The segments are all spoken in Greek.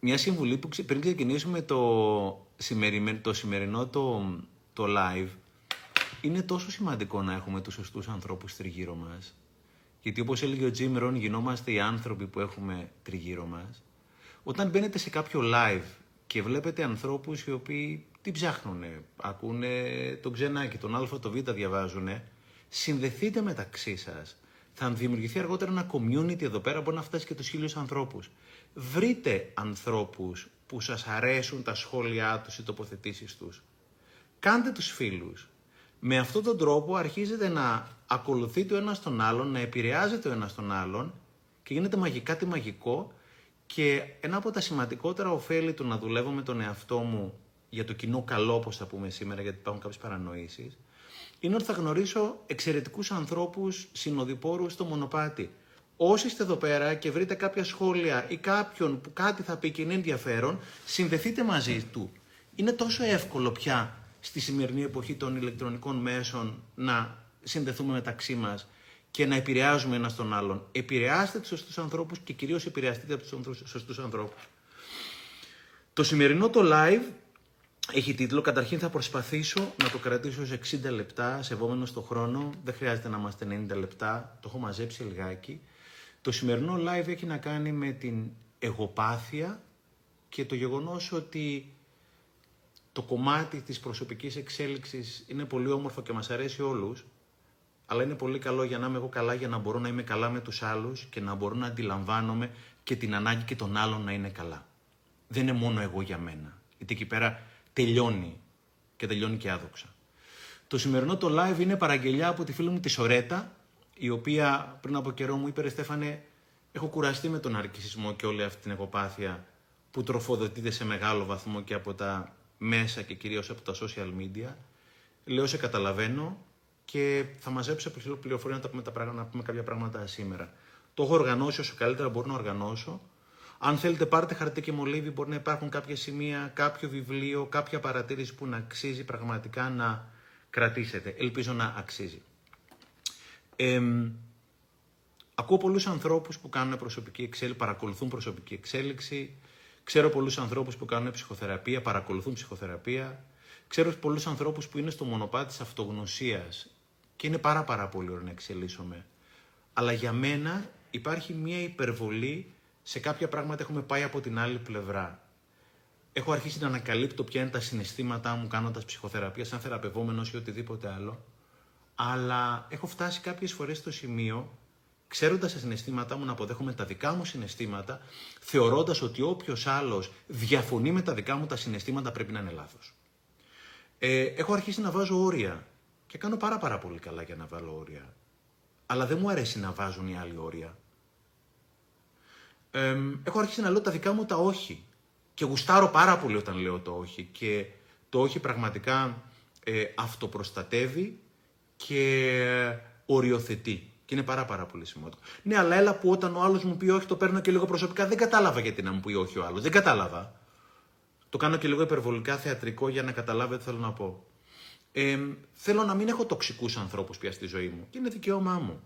μια συμβουλή που ξε- πριν ξεκινήσουμε το σημερινό το, σημερινό το, το live, είναι τόσο σημαντικό να έχουμε τους σωστούς ανθρώπους τριγύρω μας. Γιατί όπως έλεγε ο Jim Rohn, γινόμαστε οι άνθρωποι που έχουμε τριγύρω μας. Όταν μπαίνετε σε κάποιο live και βλέπετε ανθρώπους οι οποίοι τι ψάχνουνε, ακούνε τον ξενάκι, τον α, το β διαβάζουνε, συνδεθείτε μεταξύ σας. Θα δημιουργηθεί αργότερα ένα community εδώ πέρα, μπορεί να φτάσει και τους χίλιους ανθρώπους. Βρείτε ανθρώπους που σας αρέσουν τα σχόλιά τους, οι τοποθετήσεις τους. Κάντε τους φίλους. Με αυτόν τον τρόπο αρχίζετε να ακολουθείτε ο ένας τον άλλον, να επηρεάζετε ο ένας τον άλλον και γίνεται μαγικά τι μαγικό και ένα από τα σημαντικότερα ωφέλη του να δουλεύω με τον εαυτό μου για το κοινό καλό, όπως θα πούμε σήμερα, γιατί υπάρχουν κάποιες παρανοήσεις, είναι ότι θα γνωρίσω εξαιρετικούς ανθρώπους, συνοδοιπόρους στο μονοπάτι. Όσοι είστε εδώ πέρα και βρείτε κάποια σχόλια ή κάποιον που κάτι θα πει και είναι ενδιαφέρον, συνδεθείτε μαζί του. Είναι τόσο εύκολο πια στη σημερινή εποχή των ηλεκτρονικών μέσων να συνδεθούμε μεταξύ μας και να επηρεάζουμε ένας τον άλλον. Επηρεάστε τους σωστούς ανθρώπους και κυρίως επηρεαστείτε από τους ανθρώπους- σωστούς ανθρώπους. Το σημερινό το live έχει τίτλο «Καταρχήν θα προσπαθήσω να το κρατήσω σε 60 λεπτά, σεβόμενος στο χρόνο. Δεν χρειάζεται να είμαστε 90 λεπτά, το έχω μαζέψει λιγάκι. Το σημερινό live έχει να κάνει με την εγωπάθεια και το γεγονός ότι το κομμάτι της προσωπικής εξέλιξης είναι πολύ όμορφο και μας αρέσει όλους, αλλά είναι πολύ καλό για να είμαι εγώ καλά, για να μπορώ να είμαι καλά με τους άλλους και να μπορώ να αντιλαμβάνομαι και την ανάγκη και των άλλων να είναι καλά. Δεν είναι μόνο εγώ για μένα. Γιατί εκεί πέρα τελειώνει και τελειώνει και άδοξα. Το σημερινό το live είναι παραγγελιά από τη φίλη μου τη Σορέτα, η οποία πριν από καιρό μου είπε, «Ρε Στέφανε, έχω κουραστεί με τον αρκισισμό και όλη αυτή την εγωπάθεια που τροφοδοτείται σε μεγάλο βαθμό και από τα μέσα και κυρίως από τα social media. Λέω, σε καταλαβαίνω και θα μαζέψω πληροφορία να, τα πούμε τα πράγματα, να πούμε κάποια πράγματα σήμερα. Το έχω οργανώσει όσο καλύτερα μπορώ να οργανώσω. Αν θέλετε πάρτε χαρτί και μολύβι, μπορεί να υπάρχουν κάποια σημεία, κάποιο βιβλίο, κάποια παρατήρηση που να αξίζει πραγματικά να κρατήσετε. Ελπίζω να αξίζει. Ε, ακούω πολλούς ανθρώπους που κάνουν προσωπική εξέλιξη, παρακολουθούν προσωπική εξέλιξη. Ξέρω πολλούς ανθρώπους που κάνουν ψυχοθεραπεία, παρακολουθούν ψυχοθεραπεία. Ξέρω πολλούς ανθρώπους που είναι στο μονοπάτι της αυτογνωσίας και είναι πάρα πάρα πολύ ωραίο να εξελίσσομαι. Αλλά για μένα υπάρχει μια υπερβολή σε κάποια πράγματα έχουμε πάει από την άλλη πλευρά. Έχω αρχίσει να ανακαλύπτω ποια είναι τα συναισθήματά μου κάνοντας ψυχοθεραπεία σαν θεραπευόμενος ή οτιδήποτε άλλο. Αλλά έχω φτάσει κάποιες φορές στο σημείο, ξέροντας τα συναισθήματά μου, να αποδέχομαι τα δικά μου συναισθήματα, θεωρώντας ότι όποιος άλλος διαφωνεί με τα δικά μου τα συναισθήματα πρέπει να είναι λάθος. Ε, έχω αρχίσει να βάζω όρια και κάνω πάρα πάρα πολύ καλά για να βάλω όρια. Αλλά δεν μου αρέσει να βάζουν οι άλλοι όρια. Ε, έχω αρχίσει να λέω τα δικά μου τα όχι. Και γουστάρω πάρα πολύ όταν λέω το όχι. Και το όχι πραγματικά ε, αυτοπροστατεύει και οριοθετεί. Και είναι πάρα πάρα πολύ σημαντικό. Ναι, αλλά έλα που όταν ο άλλος μου πει όχι το παίρνω και λίγο προσωπικά. Δεν κατάλαβα γιατί να μου πει όχι ο άλλος. Δεν κατάλαβα. Το κάνω και λίγο υπερβολικά θεατρικό για να καταλάβετε τι θέλω να πω. Ε, θέλω να μην έχω τοξικούς ανθρώπους πια στη ζωή μου. Και είναι δικαίωμά μου.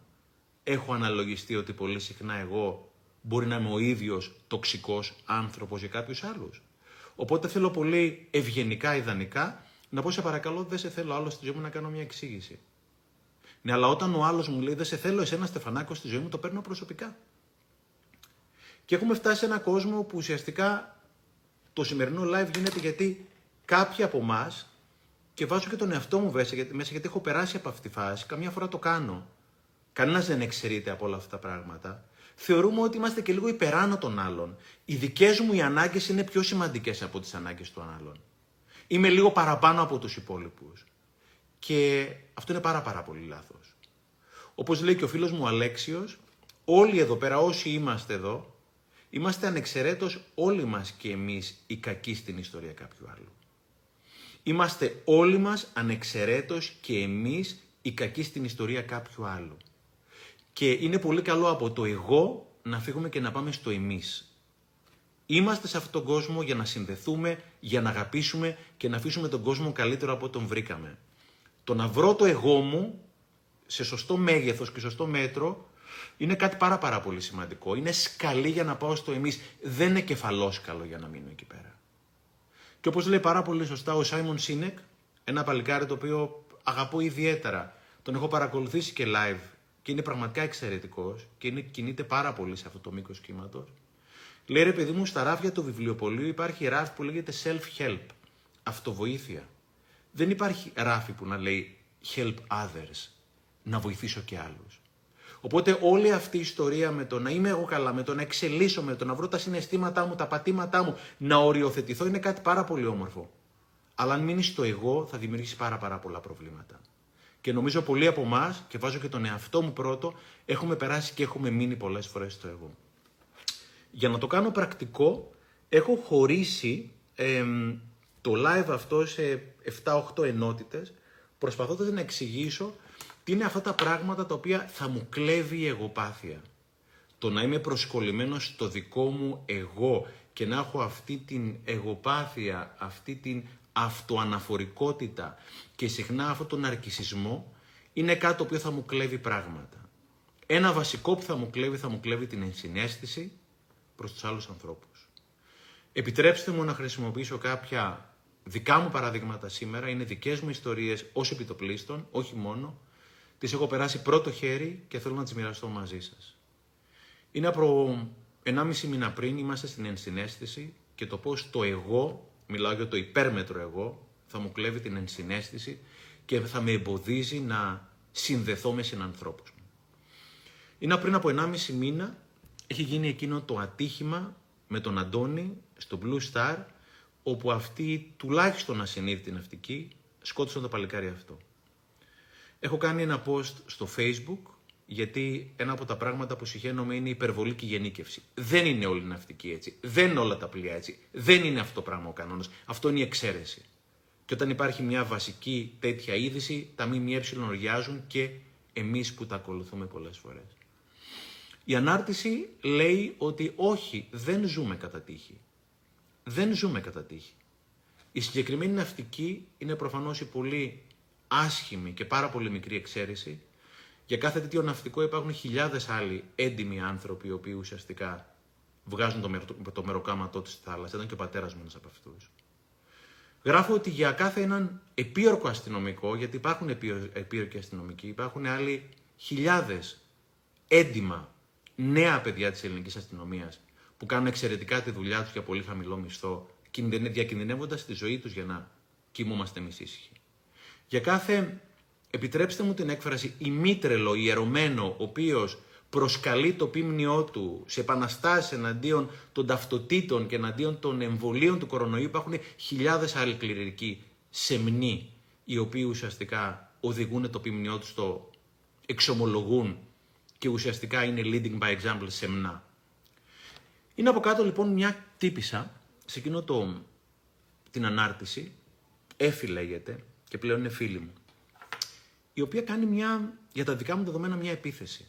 Έχω αναλογιστεί ότι πολύ συχνά εγώ μπορεί να είμαι ο ίδιος τοξικός άνθρωπος για κάποιους άλλους. Οπότε θέλω πολύ ευγενικά, ιδανικά, να πω σε παρακαλώ δεν σε θέλω άλλο στη ζωή μου να κάνω μια εξήγηση. Ναι, αλλά όταν ο άλλος μου λέει δεν σε θέλω εσένα Στεφανάκο στη ζωή μου, το παίρνω προσωπικά. Και έχουμε φτάσει σε έναν κόσμο που ουσιαστικά το σημερινό live γίνεται γιατί κάποιοι από εμάς, και βάζω και τον εαυτό μου μέσα γιατί, μέσα γιατί έχω περάσει από αυτή τη φάση, καμιά φορά το κάνω. Κανένας δεν εξαιρείται από όλα αυτά τα πράγματα. Θεωρούμε ότι είμαστε και λίγο υπεράνω των άλλων. Οι δικές μου οι ανάγκες είναι πιο σημαντικές από τις ανάγκες των άλλων. Είμαι λίγο παραπάνω από τους υπόλοιπους. Και αυτό είναι πάρα πάρα πολύ λάθος. Όπως λέει και ο φίλος μου Αλέξιος, όλοι εδώ πέρα, όσοι είμαστε εδώ, είμαστε ανεξαιρέτως όλοι μας και εμείς οι κακοί στην ιστορία κάποιου άλλου. Είμαστε όλοι μας ανεξαιρέτως και εμείς οι κακοί στην ιστορία κάποιου άλλου. Και είναι πολύ καλό από το εγώ να φύγουμε και να πάμε στο εμείς. Είμαστε σε αυτόν τον κόσμο για να συνδεθούμε, για να αγαπήσουμε και να αφήσουμε τον κόσμο καλύτερο από τον βρήκαμε. Το να βρω το εγώ μου σε σωστό μέγεθος και σωστό μέτρο είναι κάτι πάρα πάρα πολύ σημαντικό. Είναι σκαλί για να πάω στο εμείς. Δεν είναι κεφαλόσκαλο για να μείνω εκεί πέρα. Και όπως λέει πάρα πολύ σωστά ο Σάιμον Σίνεκ, ένα παλικάρι το οποίο αγαπώ ιδιαίτερα. Τον έχω παρακολουθήσει και live και είναι πραγματικά εξαιρετικός και είναι, κινείται πάρα πολύ σε αυτό το μήκος κύματος. Λέει ρε παιδί μου, στα ράφια του βιβλιοπολίου υπάρχει ράφι που λέγεται self-help, αυτοβοήθεια. Δεν υπάρχει ράφι που να λέει help others, να βοηθήσω και άλλους. Οπότε όλη αυτή η ιστορία με το να είμαι εγώ καλά, με το να εξελίσσω, με το να βρω τα συναισθήματά μου, τα πατήματά μου, να οριοθετηθώ είναι κάτι πάρα πολύ όμορφο. Αλλά αν μείνεις στο εγώ θα δημιουργήσεις πάρα πάρα πολλά προβλήματα. Και νομίζω πολλοί από εμάς, και βάζω και τον εαυτό μου πρώτο, έχουμε περάσει και έχουμε μείνει πολλές φορές στο εγώ. Για να το κάνω πρακτικό, έχω χωρίσει το live αυτό σε 7-8 ενότητες, προσπαθώντας να εξηγήσω τι είναι αυτά τα πράγματα τα οποία θα μου κλέβει η εγωπάθεια; Το να είμαι προσκολλημένος στο δικό μου εγώ και να έχω αυτή την εγωπάθεια, αυτή την αυτοαναφορικότητα και συχνά αυτόν τον αρκισισμό είναι κάτι το οποίο θα μου κλέβει πράγματα. Ένα βασικό που θα μου κλέβει, θα μου κλέβει την ενσυναίσθηση προς τους άλλους ανθρώπους. Επιτρέψτε μου να χρησιμοποιήσω κάποια δικά μου παραδείγματα σήμερα, είναι δικές μου ιστορίες ως επιτοπλίστων, όχι μόνο, τις έχω περάσει πρώτο χέρι και θέλω να τις μοιραστώ μαζί σας. Είναι από 1,5 μήνα πριν είμαστε στην ενσυναίσθηση και το πώς το εγώ, μιλάω για το υπέρμετρο εγώ, θα μου κλέβει την ενσυναίσθηση και θα με εμποδίζει να συνδεθώ με συνανθρώπους μου. Είναι πριν από 1,5 μήνα έχει γίνει εκείνο το ατύχημα με τον Αντώνη στο Blue Star, όπου αυτοί τουλάχιστον ασυνείδητοι ναυτικοί σκότωσαν το παλικάρι αυτό. Έχω κάνει ένα post στο facebook, γιατί ένα από τα πράγματα που συχαίνομαι είναι η υπερβολική γενίκευση. Δεν είναι όλοι ναυτικοί έτσι. Δεν είναι όλα τα πλοία έτσι. Δεν είναι αυτό το πράγμα ο κανόνας. Αυτό είναι η εξαίρεση. Και όταν υπάρχει μια βασική τέτοια είδηση, τα ΜΜΕ οριάζουν και εμείς που τα ακολουθούμε πολλές φορές. Η ανάρτηση λέει ότι όχι, δεν ζούμε κατά τύχη. Δεν ζούμε κατά τύχη. Η συγκεκριμένη ναυτική είναι προφανώς η πολύ άσχημη και πάρα πολύ μικρή εξαίρεση. Για κάθε τέτοιο ναυτικό υπάρχουν χιλιάδες άλλοι έντιμοι άνθρωποι οι οποίοι ουσιαστικά βγάζουν το, μερο, το μεροκάματό της στη θάλασσα. Ήταν και ο πατέρας μου ένας από αυτούς. Γράφω ότι για κάθε έναν επίορκο αστυνομικό, γιατί υπάρχουν επίορκοι αστυνομικοί, υπάρχουν άλλοι χιλιάδες έντιμα νέα παιδιά της ελληνικής αστυνομίας που κάνουν εξαιρετικά τη δουλειά τους για πολύ χαμηλό μισθό, διακινδυνεύοντας τη ζωή τους για να κοιμούμαστε εμείς ήσυχοι. Για κάθε, επιτρέψτε μου την έκφραση, ημίτρελο, ιερωμένο, ο οποίος προσκαλεί το πίμνιό του σε επαναστάσεις εναντίον των ταυτοτήτων και εναντίον των εμβολίων του κορονοϊού, υπάρχουν χιλιάδες άλλοι κληρικοί σεμνοί, οι οποίοι ουσιαστικά οδηγούν το πίμνιό τους στο εξομολογούν και ουσιαστικά είναι leading by example σεμνά. Είναι από κάτω λοιπόν μια τύπησα σε εκείνο το, την ανάρτηση, Έφη λέγεται και πλέον είναι φίλη μου, η οποία κάνει μια, για τα δικά μου δεδομένα μια επίθεση.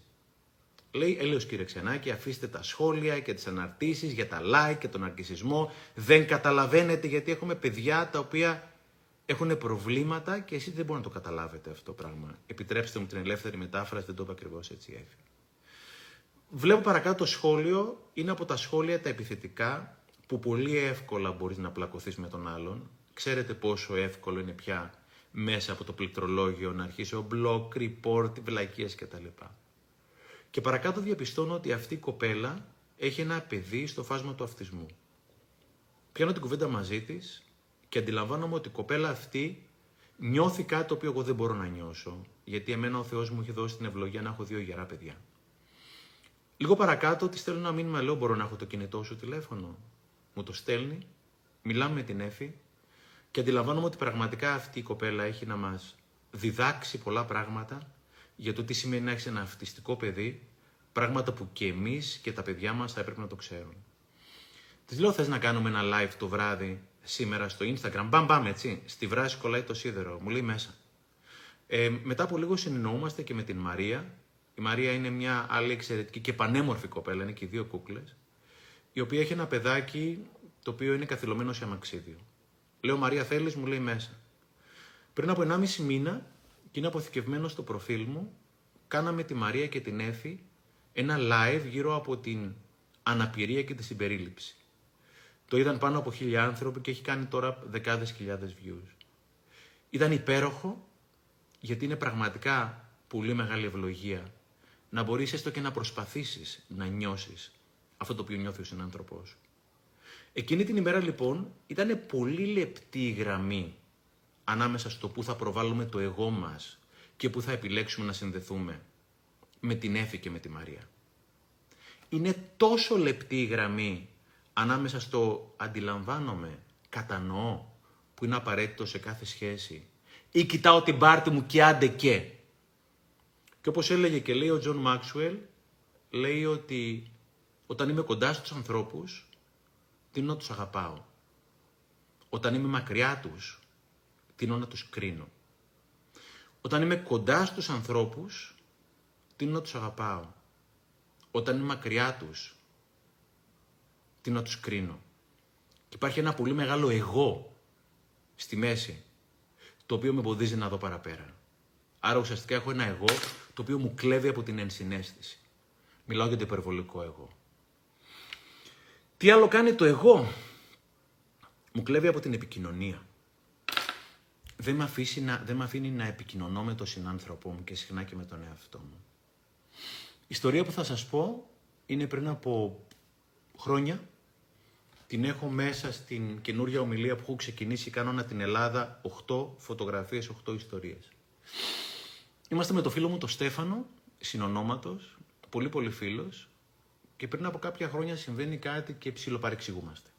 Λέει, έλεος κύριε Ξενάκη, αφήστε τα σχόλια και τις αναρτήσεις για τα like και τον αρκισισμό. Δεν καταλαβαίνετε γιατί έχουμε παιδιά τα οποία έχουν προβλήματα και εσείς δεν μπορείτε να το καταλάβετε αυτό το πράγμα. Επιτρέψτε μου την ελεύθερη μετάφραση, δεν το είπα ακριβώς έτσι έφυγε. Βλέπω παρακάτω το σχόλιο, είναι από τα σχόλια τα επιθετικά που πολύ εύκολα μπορείς να πλακωθείς με τον άλλον. Ξέρετε πόσο εύκολο είναι πια μέσα από το πληκτρολόγιο να αρχίσει ο blog, report, βλακίες κτλ. Και παρακάτω διαπιστώνω ότι αυτή η κοπέλα έχει ένα παιδί στο φάσμα του αυτισμού. Πιάνω την κουβέντα μαζί της και αντιλαμβάνομαι ότι η κοπέλα αυτή νιώθει κάτι το οποίο εγώ δεν μπορώ να νιώσω. Γιατί εμένα ο Θεός μου έχει δώσει την ευλογία να έχω δύο γερά παιδιά. Λίγο παρακάτω της στέλνω ένα μήνυμα, λέω: Μπορώ να έχω το κινητό σου τηλέφωνο. Μου το στέλνει, μιλάμε με την Εφη και αντιλαμβάνομαι ότι πραγματικά αυτή η κοπέλα έχει να μας διδάξει πολλά πράγματα για το τι σημαίνει να έχεις ένα αυτιστικό παιδί, πράγματα που και εμείς και τα παιδιά μας θα έπρεπε να το ξέρουν. Της λέω: Θες να κάνουμε ένα live το βράδυ σήμερα στο Instagram; Μπαμ, μπαμ, έτσι. Στη βράση κολλάει το σίδερο. Μου λέει μέσα. Ε, μετά από λίγο συνεννοούμαστε και με την Μαρία, η Μαρία είναι μια άλλη εξαιρετική και πανέμορφη κοπέλα, είναι και οι δύο κούκλες, η οποία έχει ένα παιδάκι το οποίο είναι καθυλωμένο σε αμαξίδιο. Λέω Μαρία, θέλεις, μου λέει μέσα. Πριν από 1,5 μήνα, και είναι αποθηκευμένο στο προφίλ μου, κάναμε τη Μαρία και την Έφη ένα live γύρω από την αναπηρία και τη συμπερίληψη. Το είδαν πάνω από χίλια άνθρωποι και έχει κάνει τώρα δεκάδες χιλιάδες views. Ήταν υπέροχο γιατί είναι πραγματικά πολύ μεγάλη ευλογία να μπορείς έστω και να προσπαθήσεις να νιώσεις αυτό το οποίο νιώθει ο συνάνθρωπός. Εκείνη την ημέρα λοιπόν ήταν πολύ λεπτή η γραμμή ανάμεσα στο που θα προβάλλουμε το εγώ μας και που θα επιλέξουμε να συνδεθούμε με την Έφη και με τη Μαρία. Είναι τόσο λεπτή η γραμμή ανάμεσα στο αντιλαμβάνομαι, κατανοώ, που είναι απαραίτητο σε κάθε σχέση, ή κοιτάω την πάρτη μου και άντε και. Και όπως έλεγε και λέει ο Τζον Μάξουελ, λέει ότι όταν είμαι κοντά στους ανθρώπους, τι να τους αγαπάω. Όταν είμαι μακριά τους, τι να τους κρίνω. Όταν είμαι κοντά στους ανθρώπους, τι να τους αγαπάω. Όταν είμαι μακριά τους, τι να τους κρίνω. Και υπάρχει ένα πολύ μεγάλο εγώ στη μέση, το οποίο με εμποδίζει να δω παραπέρα. Άρα ουσιαστικά έχω ένα εγώ το οποίο μου κλέβει από την ενσυναίσθηση. Μιλάω για το υπερβολικό εγώ. Τι άλλο κάνει το εγώ; Μου κλέβει από την επικοινωνία. Δεν με, να, δεν με αφήνει να επικοινωνώ με τον συνάνθρωπό μου και συχνά και με τον εαυτό μου. Η ιστορία που θα σας πω είναι πριν από χρόνια. Την έχω μέσα στην καινούργια ομιλία που έχω ξεκινήσει. Κάνω να την Ελλάδα 8 φωτογραφίες, 8 ιστορίες. Είμαστε με το φίλο μου τον Στέφανο, συνονόματος, πολύ πολύ φίλος, και πριν από κάποια χρόνια συμβαίνει κάτι και ψιλοπαρεξηγούμαστε.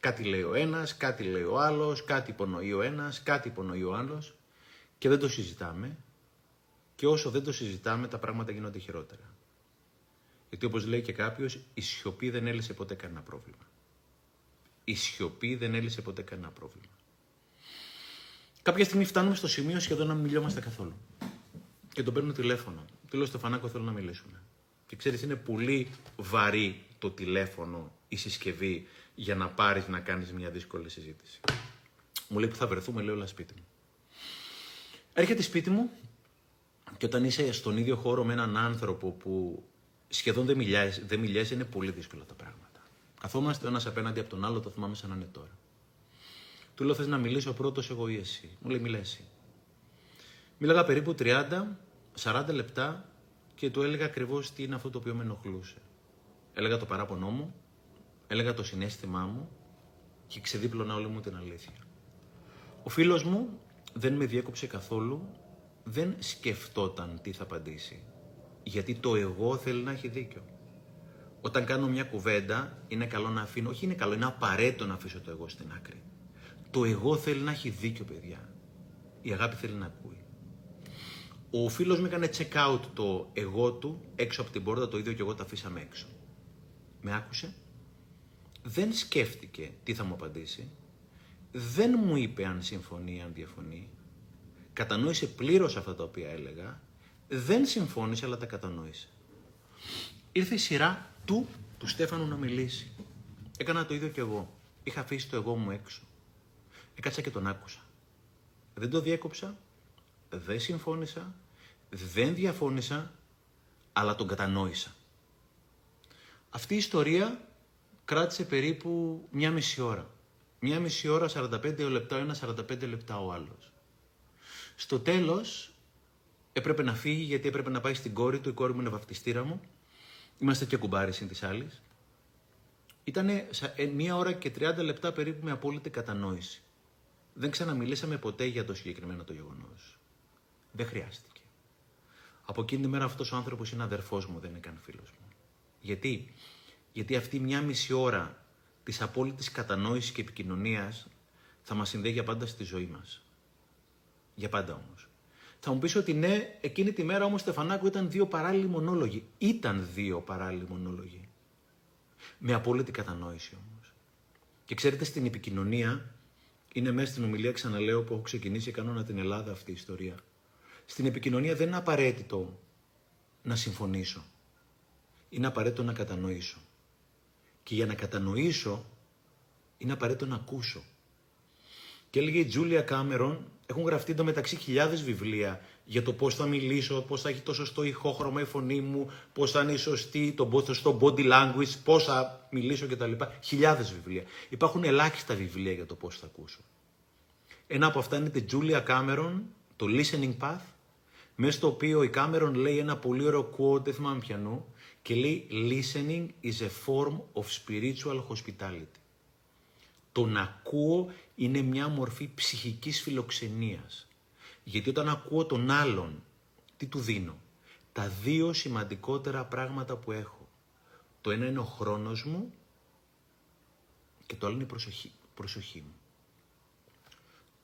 Κάτι λέει ο ένας, κάτι λέει ο άλλος, κάτι υπονοεί ο ένας, κάτι υπονοεί ο άλλος και δεν το συζητάμε και όσο δεν το συζητάμε τα πράγματα γίνονται χειρότερα. Γιατί όπως λέει και κάποιος, η σιωπή δεν έλυσε ποτέ κανένα πρόβλημα. Η σιωπή δεν έλυσε ποτέ κανένα πρόβλημα. Κάποια στιγμή φτάνουμε στο σημείο σχεδόν να μην μιλιόμαστε καθόλου. Και τον παίρνω τηλέφωνο. Του λέω Στεφανάκο, θέλω να μιλήσουμε. Και ξέρεις, είναι πολύ βαρύ το τηλέφωνο, η συσκευή, για να πάρεις να κάνεις μια δύσκολη συζήτηση. Μου λέει που θα βρεθούμε, λέω, όλα σπίτι μου. Έρχεται σπίτι μου και όταν είσαι στον ίδιο χώρο με έναν άνθρωπο που σχεδόν δεν μιλιάζει, δεν μιλιάζει είναι πολύ δύσκολα τα πράγματα. Καθόμαστε ο ένας απέναντι από τον άλλο, το θυμάμαι σαν να είναι τώρα. Του λέω, θες να μιλήσω πρώτος εγώ ή εσύ; Μου λέει, μιλά εσύ. Μίλαγα περίπου 30, 40 λεπτά και του έλεγα ακριβώς τι είναι αυτό το οποίο με ενοχλούσε. Έλεγα το παράπονό μου, έλεγα το συνέστημά μου και ξεδίπλωνα όλη μου την αλήθεια. Ο φίλος μου δεν με διέκοψε καθόλου, δεν σκεφτόταν τι θα απαντήσει. Γιατί το εγώ θέλει να έχει δίκιο. Όταν κάνω μια κουβέντα, είναι καλό να αφήνω, όχι είναι καλό, είναι απαραίτητο να αφήσω το εγώ στην άκρη. Το εγώ θέλει να έχει δίκιο, παιδιά. Η αγάπη θέλει να ακούει. Ο φίλος μου έκανε check out το εγώ του έξω από την πόρτα, το ίδιο και εγώ τα αφήσαμε έξω. Με άκουσε. Δεν σκέφτηκε τι θα μου απαντήσει. Δεν μου είπε αν συμφωνεί, αν διαφωνεί. Κατανόησε πλήρως αυτά τα οποία έλεγα. Δεν συμφώνησε, αλλά τα κατανόησε. Ήρθε η σειρά του, του Στέφανου να μιλήσει. Έκανα το ίδιο κι εγώ. Είχα αφήσει το εγώ μου έξω. Έκατσα και τον άκουσα. Δεν το διέκοψα, δεν συμφώνησα, δεν διαφώνησα, αλλά τον κατανόησα. Αυτή η ιστορία κράτησε περίπου μια μισή ώρα. Μια μισή ώρα, 45 λεπτά ο ένας, 45 λεπτά ο άλλος. Στο τέλος έπρεπε να φύγει γιατί έπρεπε να πάει στην κόρη του, η κόρη μου είναι βαφτιστήρα μου. Είμαστε και κουμπάρι συν της άλλης. Ήτανε ε, μία ώρα και 30 λεπτά περίπου με απόλυτη κατανόηση. Δεν ξαναμιλήσαμε ποτέ για το συγκεκριμένο το γεγονός. Δεν χρειάστηκε. Από εκείνη τη μέρα αυτός ο άνθρωπος είναι αδερφός μου, δεν είναι καν φίλος μου. Γιατί; Γιατί αυτή μια μισή ώρα της απόλυτης κατανόησης και επικοινωνίας θα μας συνδέει για πάντα στη ζωή μας. Για πάντα όμως. Θα μου πεις ότι ναι, εκείνη τη μέρα όμως Στεφανάκου ήταν δύο παράλληλοι μονόλογοι. Ήταν δύο παράλληλοι μονόλογοι. Με απόλυτη κατανόηση όμως. Και ξέρετε, στην επικοινωνία είναι μέσα στην ομιλία, ξαναλέω, που έχω ξεκινήσει κανόνα την Ελλάδα αυτή η ιστορία. Στην επικοινωνία δεν είναι απαραίτητο να συμφωνήσω. Είναι απαραίτητο να κατανοήσω. Και για να κατανοήσω είναι απαραίτητο να ακούσω. Και έλεγε η Τζούλια Κάμερον Έχουν γραφτεί εντωμεταξύ χιλιάδες βιβλία για το πώς θα μιλήσω, πώς θα έχει το σωστό ηχόχρωμα η φωνή μου, πώς θα είναι η σωστή, το σωστό body language, πώς θα μιλήσω κτλ. Χιλιάδες βιβλία. Υπάρχουν ελάχιστα βιβλία για το πώς θα ακούσω. Ένα από αυτά είναι τη Julia Cameron, το Listening Path, μέσα στο οποίο η Cameron λέει ένα πολύ ωραίο quote, δεν θυμάμαι πιανού, και λέει Listening is a form of spiritual hospitality. Το να ακούω είναι μια μορφή ψυχικής φιλοξενίας. Γιατί όταν ακούω τον άλλον, τι του δίνω; Τα δύο σημαντικότερα πράγματα που έχω. Το ένα είναι ο χρόνος μου και το άλλο είναι η προσοχή, προσοχή μου.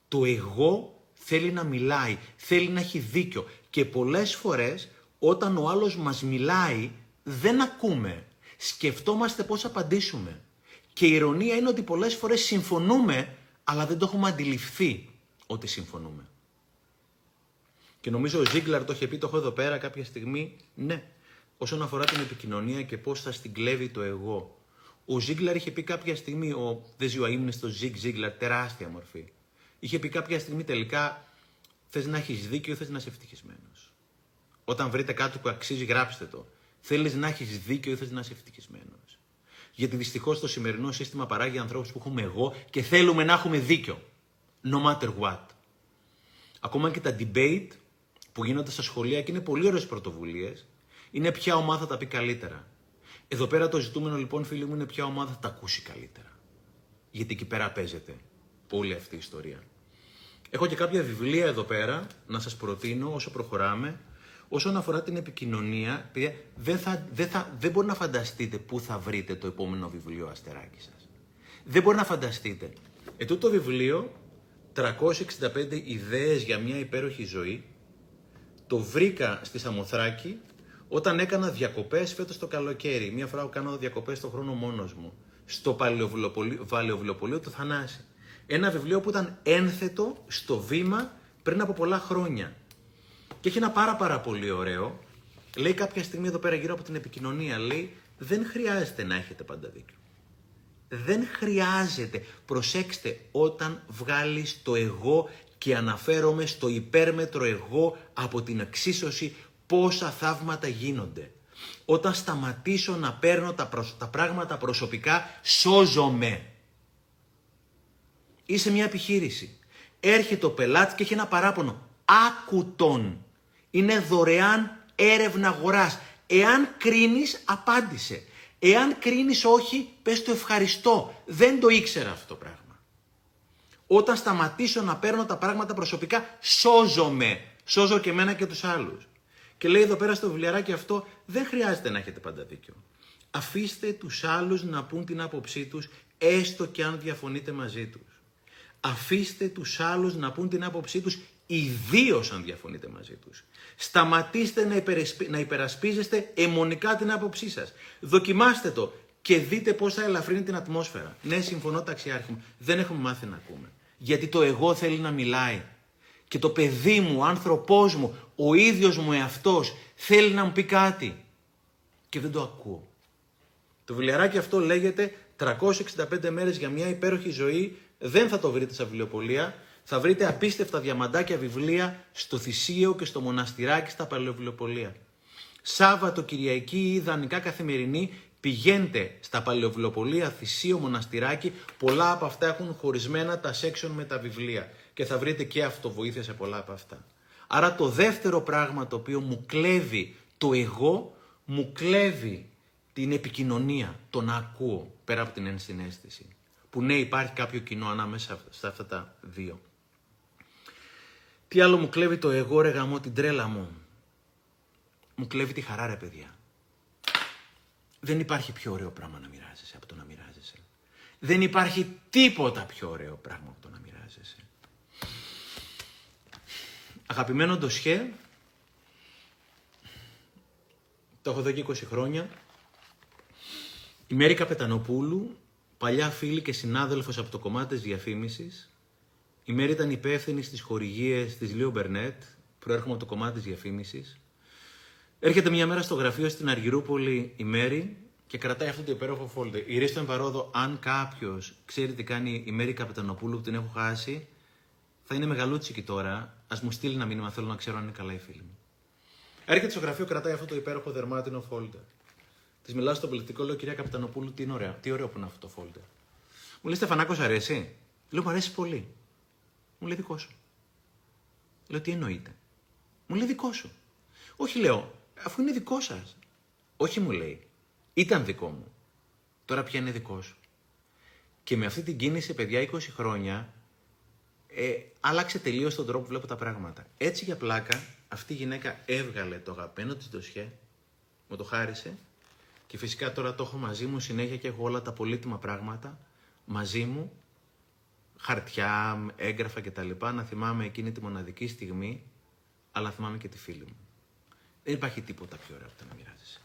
Το εγώ θέλει να μιλάει, θέλει να έχει δίκιο και πολλές φορές όταν ο άλλος μας μιλάει δεν ακούμε. Σκεφτόμαστε πώς απαντήσουμε. Και η ηρωνία είναι ότι πολλές φορές συμφωνούμε, αλλά δεν το έχουμε αντιληφθεί ότι συμφωνούμε. Και νομίζω ο Ζίγκλαρ το είχε πει, το έχω εδώ πέρα κάποια στιγμή, ναι, όσον αφορά την επικοινωνία και πώς θα στην κλέβει το εγώ. Ο Ζίγκλαρ είχε πει κάποια στιγμή, ο δεν ζει ο αείμνηστος Ζιγ Ζίγκλαρ, τεράστια μορφή. Είχε πει κάποια στιγμή τελικά, θες να έχεις δίκιο, θες να είσαι ευτυχισμένος. Όταν βρείτε κάτι που αξίζει, γράψτε το. Θέλεις να έχεις δίκιο ή θες να είσαι ευτυχισμένος. Γιατί δυστυχώς το σημερινό σύστημα παράγει ανθρώπους που έχουμε εγώ και θέλουμε να έχουμε δίκιο. No matter what. Ακόμα και τα debate που γίνονται στα σχολεία και είναι πολύ ωραίες πρωτοβουλίες, είναι ποια ομάδα θα τα πει καλύτερα. Εδώ πέρα το ζητούμενο λοιπόν, φίλοι μου, είναι ποια ομάδα θα τα ακούσει καλύτερα. Γιατί εκεί πέρα παίζεται όλη αυτή η ιστορία. Έχω και κάποια βιβλία εδώ πέρα να σας προτείνω όσο προχωράμε. Όσον αφορά την επικοινωνία, παιδιά, δεν, θα, δεν, θα, δεν μπορεί να φανταστείτε πού θα βρείτε το επόμενο βιβλίο αστεράκι σας. Δεν μπορεί να φανταστείτε. Ετούτο το βιβλίο, 365 ιδέες για μια υπέροχη ζωή, το βρήκα στη Σαμοθράκη όταν έκανα διακοπές φέτος το καλοκαίρι. Μία φορά που κάνω διακοπές το χρόνο μόνος μου. Στο Παλαιοβιλοπολείο του Θανάση. Ένα βιβλίο που ήταν ένθετο στο βήμα πριν από πολλά χρόνια. Και έχει ένα πάρα πάρα πολύ ωραίο. Λέει κάποια στιγμή εδώ πέρα γύρω από την επικοινωνία, λέει δεν χρειάζεται να έχετε πάντα δίκιο. Δεν χρειάζεται. Προσέξτε, όταν βγάλεις το εγώ και αναφέρομαι στο υπέρμετρο εγώ από την εξίσωση πόσα θαύματα γίνονται. Όταν σταματήσω να παίρνω τα, τα πράγματα προσωπικά, σώζομαι. Είσαι μια επιχείρηση. Έρχεται ο πελάτης και έχει ένα παράπονο. Άκου τον. Είναι δωρεάν έρευνα αγοράς. Εάν κρίνεις, απάντησε. Εάν κρίνεις όχι, πες το ευχαριστώ. Δεν το ήξερα αυτό το πράγμα. Όταν σταματήσω να παίρνω τα πράγματα προσωπικά, σώζομαι. Σώζω και εμένα και τους άλλους. Και λέει εδώ πέρα στο βιβλιαράκι αυτό, δεν χρειάζεται να έχετε πάντα δίκιο. Αφήστε τους άλλους να πούν την άποψή τους, έστω και αν διαφωνείτε μαζί τους. Αφήστε τους άλλους να πούν την άποψή τους, ιδίως αν διαφωνείτε μαζί τους. Σταματήστε να, να υπερασπίζεστε αιμονικά την άποψή σας. Δοκιμάστε το και δείτε πώς θα ελαφρύνει την ατμόσφαιρα. Ναι, συμφωνώ ταξιάρχη μου, δεν έχουμε μάθει να ακούμε. Γιατί το εγώ θέλει να μιλάει. Και το παιδί μου, ο άνθρωπός μου, ο ίδιος μου εαυτός θέλει να μου πει κάτι. Και δεν το ακούω. Το βιβλιαράκι αυτό λέγεται 365 μέρες για μια υπέροχη ζωή δεν θα το βρείτε στα βιβλιοπολία. Θα βρείτε απίστευτα διαμαντάκια βιβλία στο Θησίο και στο Μοναστηράκι στα Παλαιοβιβλιοπολία. Σάββατο, Κυριακή ή ιδανικά καθημερινή πηγαίνετε στα Παλαιοβιβλιοπολία, Θησίο, Μοναστηράκι. Πολλά από αυτά έχουν χωρισμένα τα section με τα βιβλία και θα βρείτε και αυτοβοήθεια σε πολλά από αυτά. Άρα το δεύτερο πράγμα το οποίο μου κλέβει το εγώ, μου κλέβει την επικοινωνία, το να ακούω πέρα από την ενσυναίσθηση που ναι υπάρχει κάποιο κοινό ανάμεσα σε αυτά τα δύο. Τι άλλο μου κλέβει το εγώ ρε γαμό την τρέλα μου; Μου κλέβει τη χαρά ρε παιδιά. Δεν υπάρχει πιο ωραίο πράγμα να μοιράζεσαι από το να μοιράζεσαι. Δεν υπάρχει τίποτα πιο ωραίο πράγμα από το να μοιράζεσαι. Αγαπημένο ντοσιέ, το έχω εδώ και 20 χρόνια. Η Μέρη Καπετανοπούλου παλιά φίλη και συνάδελφος από το κομμάτι της διαφήμισης. Η Μέρη ήταν υπεύθυνη στις χορηγίες της Λίο Μπερνέτ, προέρχομαι από το κομμάτι της διαφήμισης. Έρχεται μια μέρα στο γραφείο στην Αργυρούπολη η Μέρη και κρατάει αυτό το υπέροχο folder. Ηρίστον παρόδο, αν κάποιος ξέρει τι κάνει η Μέρη Καπετανοπούλου που την έχω χάσει, θα είναι μεγαλούτσικη τώρα. Α μου στείλει ένα μήνυμα, θέλω να ξέρω αν είναι καλά οι φίλοι μου. Έρχεται στο γραφείο, κρατάει αυτό το υπέροχο δερμάτινο folder. Της μιλάω στο πολιτικό, λέω κυρία Καπιτανοπούλου, τι, είναι ωραία, τι ωραίο που είναι αυτό το folder. Μου λέει Στεφανάκος, αρέσει; Λέω μου αρέσει πολύ. Μου λέει δικό σου. Λέω τι εννοείται. Μου λέει δικό σου. Όχι λέω, αφού είναι δικό σας. Όχι μου λέει. Ήταν δικό μου. Τώρα πια είναι δικό σου. Και με αυτή την κίνηση, παιδιά, 20 χρόνια, ε, άλλαξε τελείως τον τρόπο που βλέπω τα πράγματα. Έτσι για πλάκα, αυτή η γυναίκα έβγαλε το αγαπημένο της ντοσιέ, μου το χάρισε και φυσικά τώρα το έχω μαζί μου συνέχεια και έχω όλα τα πολύτιμα πράγματα μαζί μου, χαρτιά, έγγραφα κτλ. Να θυμάμαι εκείνη τη μοναδική στιγμή, αλλά θυμάμαι και τη φίλη μου. Δεν υπάρχει τίποτα πιο ωραίο από το να μοιράζεσαι.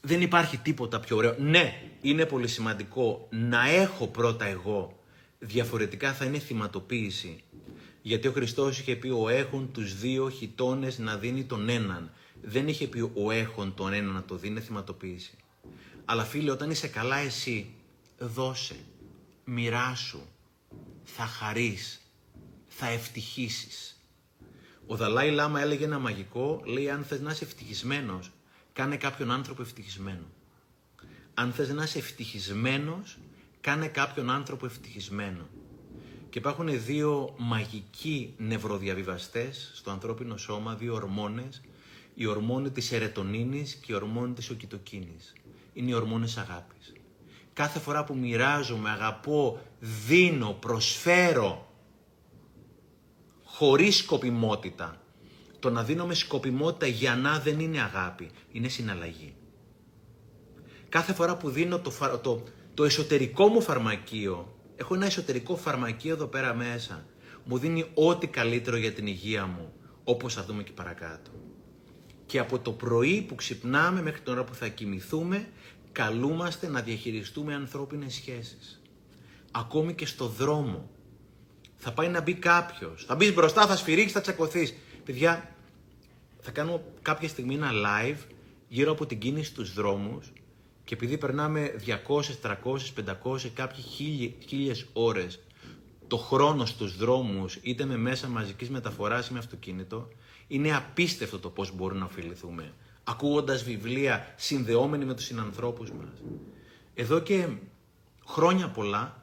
Δεν υπάρχει τίποτα πιο ωραίο. Ναι, είναι πολύ σημαντικό να έχω πρώτα εγώ. Διαφορετικά θα είναι θυματοποίηση. Γιατί ο Χριστός είχε πει ο έχουν τους δύο χιτώνες να δίνει τον έναν. Δεν είχε πει ο έχουν τον έναν να το δίνει θυματοποίηση. Αλλά φίλε όταν είσαι καλά εσύ δώσε, μοιράσου, θα χαρείς, θα ευτυχήσεις. Ο Δαλάη Λάμα έλεγε ένα μαγικό, λέει αν θες να είσαι ευτυχισμένος, κάνε κάποιον άνθρωπο ευτυχισμένο. Αν θες να είσαι ευτυχισμένος, κάνε κάποιον άνθρωπο ευτυχισμένο. Και υπάρχουν δύο μαγικοί νευροδιαβιβαστές στο ανθρώπινο σώμα, δύο ορμόνες, η ορμόνη της ερετονίνης και η ορμόνη της οκυτοκίνης. Είναι οι ορμόνες αγάπης. Κάθε φορά που μοιράζομαι, αγαπώ, δίνω, προσφέρω, χωρίς σκοπιμότητα. Το να δίνω με σκοπιμότητα για να δεν είναι αγάπη, είναι συναλλαγή. Κάθε φορά που δίνω το, το, το εσωτερικό μου φαρμακείο, έχω ένα εσωτερικό φαρμακείο εδώ πέρα μέσα, μου δίνει ό,τι καλύτερο για την υγεία μου, όπως θα δούμε και παρακάτω. Και από το πρωί που ξυπνάμε μέχρι την ώρα που θα κοιμηθούμε, καλούμαστε να διαχειριστούμε ανθρώπινες σχέσεις. Ακόμη και στο δρόμο. Θα πάει να μπει κάποιος. Θα μπεις μπροστά, θα σφυρίξεις, θα τσακωθείς. Παιδιά, θα κάνω κάποια στιγμή ένα live γύρω από την κίνηση στους δρόμους και επειδή περνάμε 200, 300, 500, κάποιοι χίλιες ώρες το χρόνο στους δρόμους, είτε με μέσα μαζικής μεταφοράς ή με αυτοκίνητο, είναι απίστευτο το πώς μπορούμε να ωφεληθούμε ακούγοντας βιβλία συνδεόμενοι με τους συνανθρώπους μας. Εδώ και χρόνια πολλά,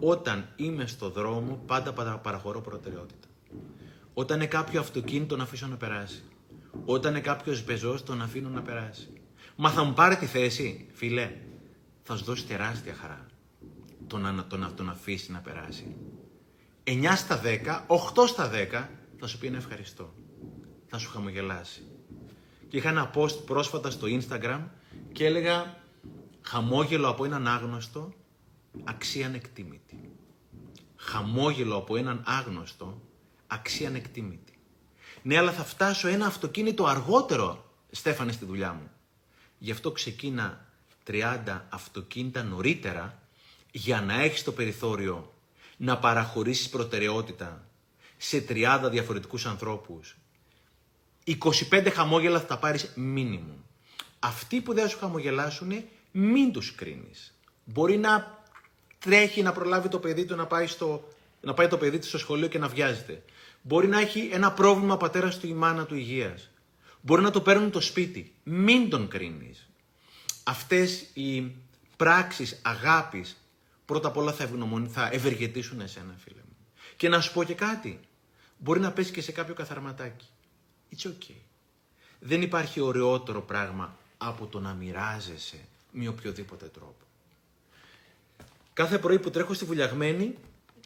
όταν είμαι στο δρόμο, πάντα παραχωρώ προτεραιότητα. Όταν είναι κάποιο αυτοκίνητο να αφήσω να περάσει. Όταν είναι κάποιος πεζό, τον αφήνω να περάσει. Μα θα μου πάρει τη θέση, φίλε, θα σου δώσει τεράστια χαρά το να τον, τον αφήσει να περάσει. 9 στα 10, 8 στα 10 θα σου πει ένα ευχαριστώ. Θα σου χαμογελάσει και είχα ένα post πρόσφατα στο Instagram και έλεγα χαμόγελο από έναν άγνωστο, αξία ανεκτήμητη. Χαμόγελο από έναν άγνωστο, αξία ανεκτήμητη. Ναι, αλλά θα φτάσω ένα αυτοκίνητο αργότερο, Στέφανε, στη δουλειά μου. Γι' αυτό ξεκίνα 30 αυτοκίνητα νωρίτερα για να έχεις το περιθώριο να παραχωρήσεις προτεραιότητα σε 30 διαφορετικούς ανθρώπους 25 χαμόγελα θα τα πάρεις μίνιμουμ. Αυτοί που δεν σου χαμογελάσουν, μην τους κρίνεις. Μπορεί να τρέχει να προλάβει το παιδί του να πάει, στο, να πάει το παιδί του στο σχολείο και να βιάζεται. Μπορεί να έχει ένα πρόβλημα πατέρας του ή μάνα του υγείας. Μπορεί να το παίρνουν το σπίτι. Μην τον κρίνεις. Αυτές οι πράξεις αγάπης πρώτα απ' όλα θα, θα ευεργετήσουν εσένα φίλε μου. Και να σου πω και κάτι. Μπορεί να πέσει και σε κάποιο καθαρματάκι. It's okay. Δεν υπάρχει ωραιότερο πράγμα από το να μοιράζεσαι με οποιοδήποτε τρόπο. Κάθε πρωί που τρέχω στη βουλιαγμένη,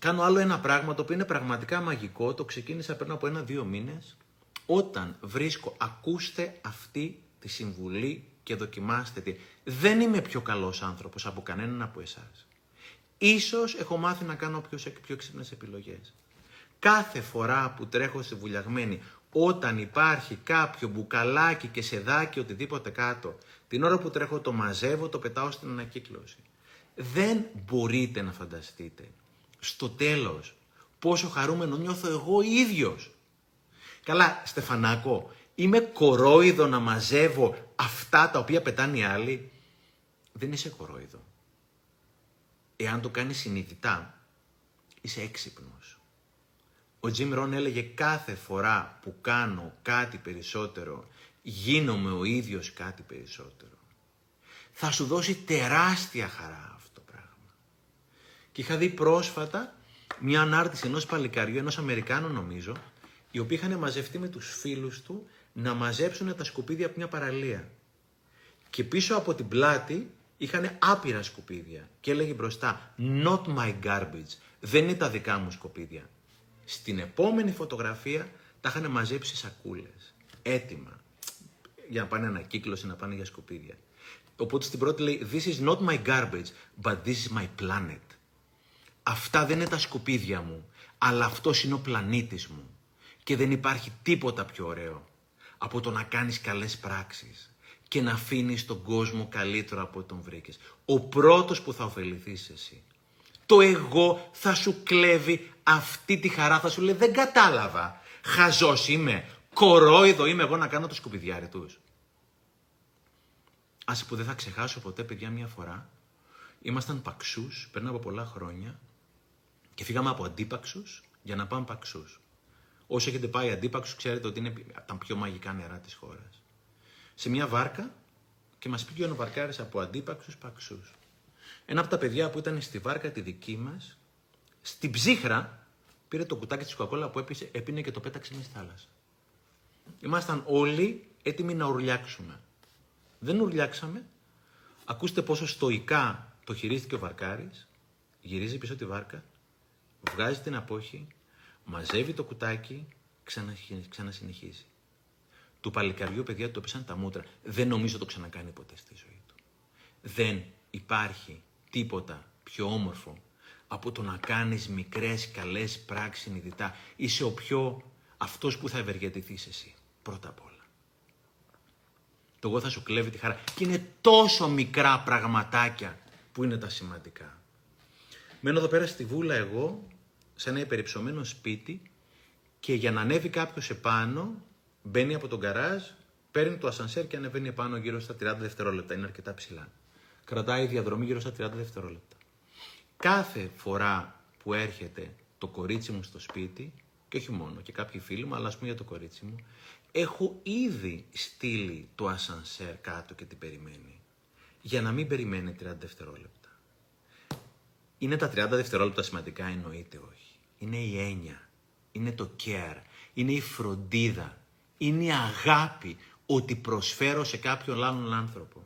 κάνω άλλο ένα πράγμα το οποίο είναι πραγματικά μαγικό. Το ξεκίνησα πριν από ένα-δύο μήνες. Όταν βρίσκω, ακούστε αυτή τη συμβουλή και δοκιμάστε τη. Δεν είμαι πιο καλός άνθρωπος από κανέναν από εσάς. Ίσως έχω μάθει να κάνω πιο, πιο ξύπνες επιλογές. Κάθε φορά που τρέχω στη βουλιαγμένη, όταν υπάρχει κάποιο μπουκαλάκι και σεδάκι οτιδήποτε κάτω, την ώρα που τρέχω το μαζεύω, το πετάω στην ανακύκλωση. Δεν μπορείτε να φανταστείτε στο τέλος πόσο χαρούμενο νιώθω εγώ ίδιος. Καλά, Στεφανάκο, είμαι κορόιδο να μαζεύω αυτά τα οποία πετάνε οι άλλοι. Δεν είσαι κορόιδο. Εάν το κάνεις συνειδητά, είσαι έξυπνος. Ο Jim Rohn έλεγε κάθε φορά που κάνω κάτι περισσότερο, γίνομαι ο ίδιος κάτι περισσότερο. Θα σου δώσει τεράστια χαρά αυτό το πράγμα. Και είχα δει πρόσφατα μια ανάρτηση ενός παλικαριού, ενός Αμερικάνου νομίζω, οι οποίοι είχαν μαζευτεί με τους φίλους του να μαζέψουν τα σκουπίδια από μια παραλία. Και πίσω από την πλάτη είχαν άπειρα σκουπίδια και έλεγε μπροστά «Not my garbage». Δεν είναι τα δικά μου σκουπίδια. Στην επόμενη φωτογραφία τα είχαν μαζέψει σακούλες. Έτοιμα. Για να πάνε ανακύκλωση, να πάνε για σκουπίδια. Οπότε στην πρώτη λέει This is not my garbage, but this is my planet. Αυτά δεν είναι τα σκουπίδια μου, αλλά αυτός είναι ο πλανήτης μου. Και δεν υπάρχει τίποτα πιο ωραίο από το να κάνεις καλές πράξεις και να αφήνεις τον κόσμο καλύτερο από ό,τι τον βρήκες. Ο πρώτος που θα ωφεληθείς εσύ. Το εγώ θα σου κλέβει αυτή τη χαρά, θα σου λέει δεν κατάλαβα. Χαζός είμαι, κορόιδο είμαι εγώ να κάνω το σκουπιδιάρι τους. Άσε που δεν θα ξεχάσω ποτέ παιδιά μια φορά. Ήμασταν παξούς, πριν από πολλά χρόνια και φύγαμε από αντίπαξους για να πάμε παξούς. Όσοι έχετε πάει αντίπαξους ξέρετε ότι είναι από τα πιο μαγικά νερά της χώρας σε μια βάρκα και μας πήγε ο βαρκάρη από αντίπαξους παξούς. Ένα από τα παιδιά που ήταν στη βάρκα τη δική μας, στην ψύχρα, πήρε το κουτάκι της κοκακόλα που έπισε, έπινε και το πέταξε μέσα στη θάλασσα. Ήμασταν όλοι έτοιμοι να ουρλιάξουμε. Δεν ουρλιάξαμε. Ακούστε πόσο στοικά το χειρίστηκε ο Βαρκάρης. Γυρίζει πίσω τη βάρκα, βγάζει την απόχη, μαζεύει το κουτάκι, ξανασυνεχίζει. Του παλικαριού παιδιά του έπεσαν τα μούτρα. Δεν νομίζω το ξανακάνει ποτέ στη ζωή του. Δεν υπάρχει τίποτα πιο όμορφο από το να κάνεις μικρές καλές πράξεις συνειδητά. Είσαι ο πιο αυτός που θα ευεργετηθείς εσύ. Πρώτα απ' όλα. Το εγώ θα σου κλέβει τη χαρά. Και είναι τόσο μικρά πραγματάκια που είναι τα σημαντικά. Μένω εδώ πέρα στη βούλα εγώ, σε ένα υπερυψωμένο σπίτι και για να ανέβει κάποιος επάνω μπαίνει από τον καράζ, παίρνει το ασανσέρ και ανεβαίνει επάνω γύρω στα 30 δευτερόλεπτα. Είναι αρκετά ψηλά. Κρατάει διαδρομή γύρω στα 30 δευτερόλεπτα. Κάθε φορά που έρχεται το κορίτσι μου στο σπίτι, και όχι μόνο, και κάποιοι φίλοι μου, αλλά ας πούμε για το κορίτσι μου, έχω ήδη στείλει το ασανσέρ κάτω και την περιμένει. Για να μην περιμένει 30 δευτερόλεπτα. Είναι τα 30 δευτερόλεπτα σημαντικά, εννοείται όχι. Είναι η έννοια. Είναι το care. Είναι η φροντίδα είναι η αγάπη ότι προσφέρω σε κάποιον άλλον άνθρωπο.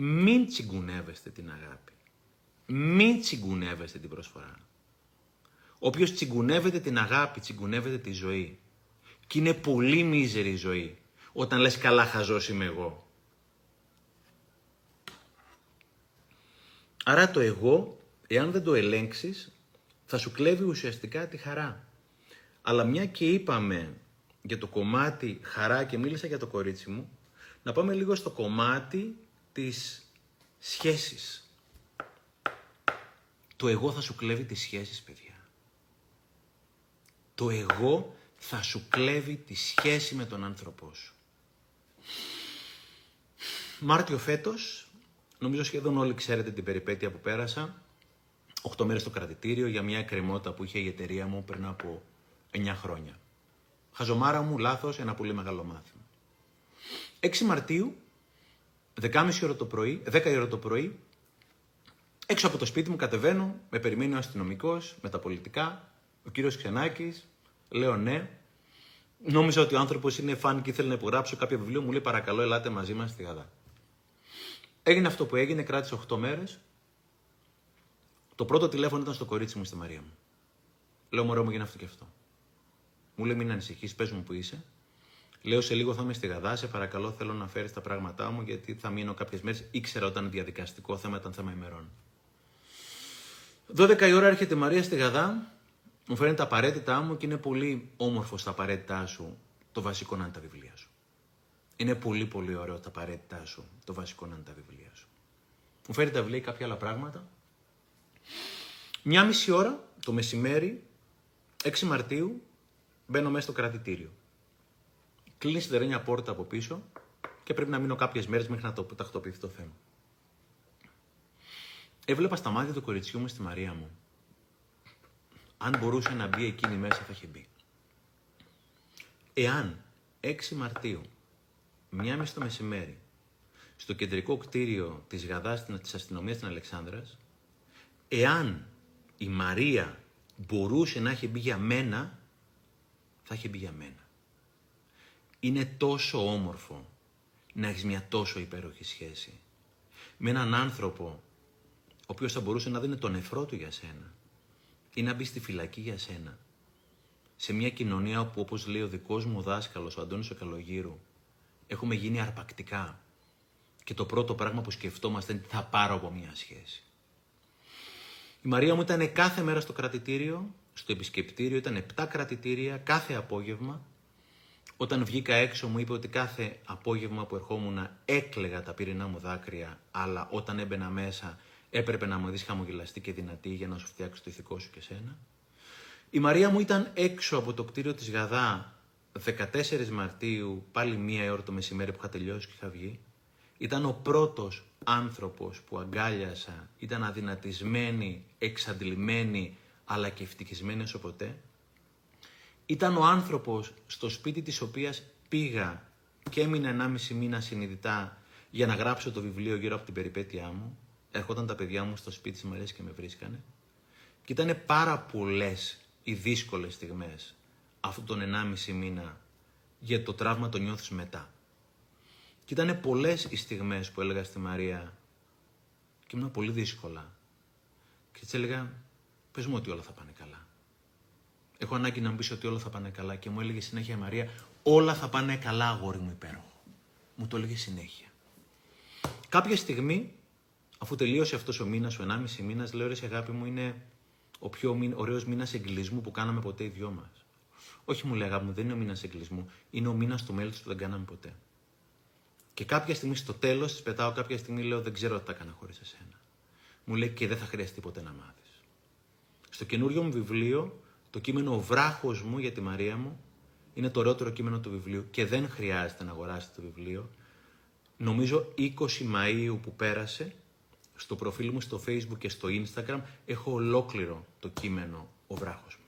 Μην τσιγκουνεύεστε την αγάπη. Μην τσιγκουνεύεστε την προσφορά. Όποιος τσιγκουνεύεται την αγάπη, τσιγκουνεύεται τη ζωή. Και είναι πολύ μίζερη η ζωή όταν λες καλά χαζός είμαι εγώ. Άρα το εγώ, εάν δεν το ελέγξεις, θα σου κλέβει ουσιαστικά τη χαρά. Αλλά μια και είπαμε για το κομμάτι χαρά και μίλησα για το κορίτσι μου, να πάμε λίγο στο κομμάτι της σχέσης. Το εγώ θα σου κλέβει τις σχέσεις, παιδιά. Το εγώ θα σου κλέβει τη σχέση με τον άνθρωπό σου. Μάρτιο φέτος, νομίζω σχεδόν όλοι ξέρετε την περιπέτεια που πέρασα, 8 μέρες στο κρατητήριο για μια εκκρεμότητα που είχε η εταιρεία μου πριν από 9 χρόνια. Χαζομάρα μου, λάθος, ένα πολύ μεγάλο μάθημα. 6 Μαρτίου, 10.30 ώρα το πρωί, 10 ώρα το πρωί, έξω από το σπίτι μου κατεβαίνω, με περιμένει ο αστυνομικός, με τα πολιτικά, ο κύριος Ξενάκης, λέω ναι. Νόμιζα ότι ο άνθρωπος είναι φαν και ήθελε να υπογράψω κάποιο βιβλίο, μου λέει παρακαλώ ελάτε μαζί μας στη Γαδά. Έγινε αυτό που έγινε, κράτησε 8 μέρες. Το πρώτο τηλέφωνο ήταν στο κορίτσι μου στη Μαρία μου. Λέω μωρό μου γίνει αυτό και αυτό. Μου λέει: Μην ανησυχείς, πες μου που είσαι. Λέω: Σε λίγο θα είμαι στη Γαδά. Σε παρακαλώ, θέλω να φέρεις τα πράγματά μου, γιατί θα μείνω κάποιες μέρες. Ήξερα όταν διαδικαστικό θέμα ήταν θέμα ημερών. 12 η ώρα έρχεται η Μαρία στη Γαδά, μου φέρνει τα απαραίτητά μου και είναι πολύ όμορφος στα απαραίτητά σου το βασικό να είναι τα βιβλία σου. Είναι πολύ πολύ ωραίο τα απαραίτητά σου το βασικό να είναι τα βιβλία σου. Μου φέρει τα βιβλία κάποια άλλα πράγματα. Μια μισή ώρα το μεσημέρι, 6 Μαρτίου, Μπαίνω μέσα στο κρατητήριο. Κλείνει τη τερένια πόρτα από πίσω και πρέπει να μείνω κάποιες μέρες μέχρι να το τακτοποιηθεί το θέμα. Έβλεπα στα μάτια του κοριτσιού μου στη Μαρία μου αν μπορούσε να μπει εκείνη μέσα θα είχε μπει. Εάν 6 Μαρτίου, μία μισή το μεσημέρι, στο κεντρικό κτίριο της Γαδάς της αστυνομίας της Αλεξάνδρας, εάν η Μαρία μπορούσε να έχει μπει για μένα, θα είχε μπει για μένα. Είναι τόσο όμορφο να έχεις μια τόσο υπέροχη σχέση με έναν άνθρωπο ο οποίος θα μπορούσε να δίνει τον νεφρό του για σένα ή να μπει στη φυλακή για σένα. Σε μια κοινωνία όπου όπως λέει ο δικός μου δάσκαλος, ο Αντώνης ο Καλογύρου, έχουμε γίνει αρπακτικά και το πρώτο πράγμα που σκεφτόμαστε είναι τι θα πάρω από μια σχέση. Η Μαρία μου ήταν κάθε μέρα στο κρατητήριο, στο επισκεπτήριο, ήταν 7 κρατητήρια κάθε απόγευμα. Όταν βγήκα έξω μου είπε ότι κάθε απόγευμα που ερχόμουν έκλεγα τα πυρηνά μου δάκρυα, αλλά όταν έμπαινα μέσα έπρεπε να μου δεις χαμογελαστή και δυνατή για να σου φτιάξει το ηθικό σου και σένα. Η Μαρία μου ήταν έξω από το κτίριο της Γαδά 14 Μαρτίου, πάλι μία ώρα το μεσημέρι που είχα τελειώσει και είχα βγει. Ήταν ο πρώτος άνθρωπος που αγκάλιασα, ήταν αδυνατισμένη, εξαντλημένη, αλλά και ευτυχισμένη όσο ποτέ. Ήταν ο άνθρωπος στο σπίτι της οποίας πήγα και έμεινα 1,5 μήνα συνειδητά για να γράψω το βιβλίο γύρω από την περιπέτειά μου. Έρχονταν τα παιδιά μου στο σπίτι της Μαρίας και με βρίσκανε. Και ήταν πάρα πολλές οι δύσκολες στιγμές αυτόν τον 1,5 μήνα για το τραύμα το νιώθεις μετά. Και ήταν πολλές οι στιγμές που έλεγα στη Μαρία και ήμουν πολύ δύσκολα. Και έτσι έλεγα, πες μου ότι όλα θα πάνε καλά. Έχω ανάγκη να μου πεις ότι όλα θα πάνε καλά και μου έλεγε συνέχεια η Μαρία, όλα θα πάνε καλά αγόρι μου υπέροχο. Μου το έλεγε συνέχεια. Κάποια στιγμή, αφού τελείωσε αυτός ο μήνας, ο 1,5 μήνας, λέω ρε αγάπη μου είναι ο πιο ωραίος μήνας εγκλισμού που κάναμε ποτέ οι δυο μας. Όχι μου λέει αγάπη μου, δεν είναι ο μήνας εγκλισμού, είναι ο μήνας του μέλους που δεν κάναμε ποτέ. Και κάποια στιγμή στο τέλος της πετάω, κάποια στιγμή λέω: Δεν ξέρω τι θα έκανα χωρίς εσένα. Μου λέει και δεν θα χρειαστεί ποτέ να μάθεις. Στο καινούριο μου βιβλίο, το κείμενο Ο βράχος μου για τη Μαρία μου είναι το ωραιότερο κείμενο του βιβλίου και δεν χρειάζεται να αγοράσετε το βιβλίο. Νομίζω 20 Μαΐου που πέρασε, στο προφίλ μου στο facebook και στο instagram, έχω ολόκληρο το κείμενο Ο βράχος μου.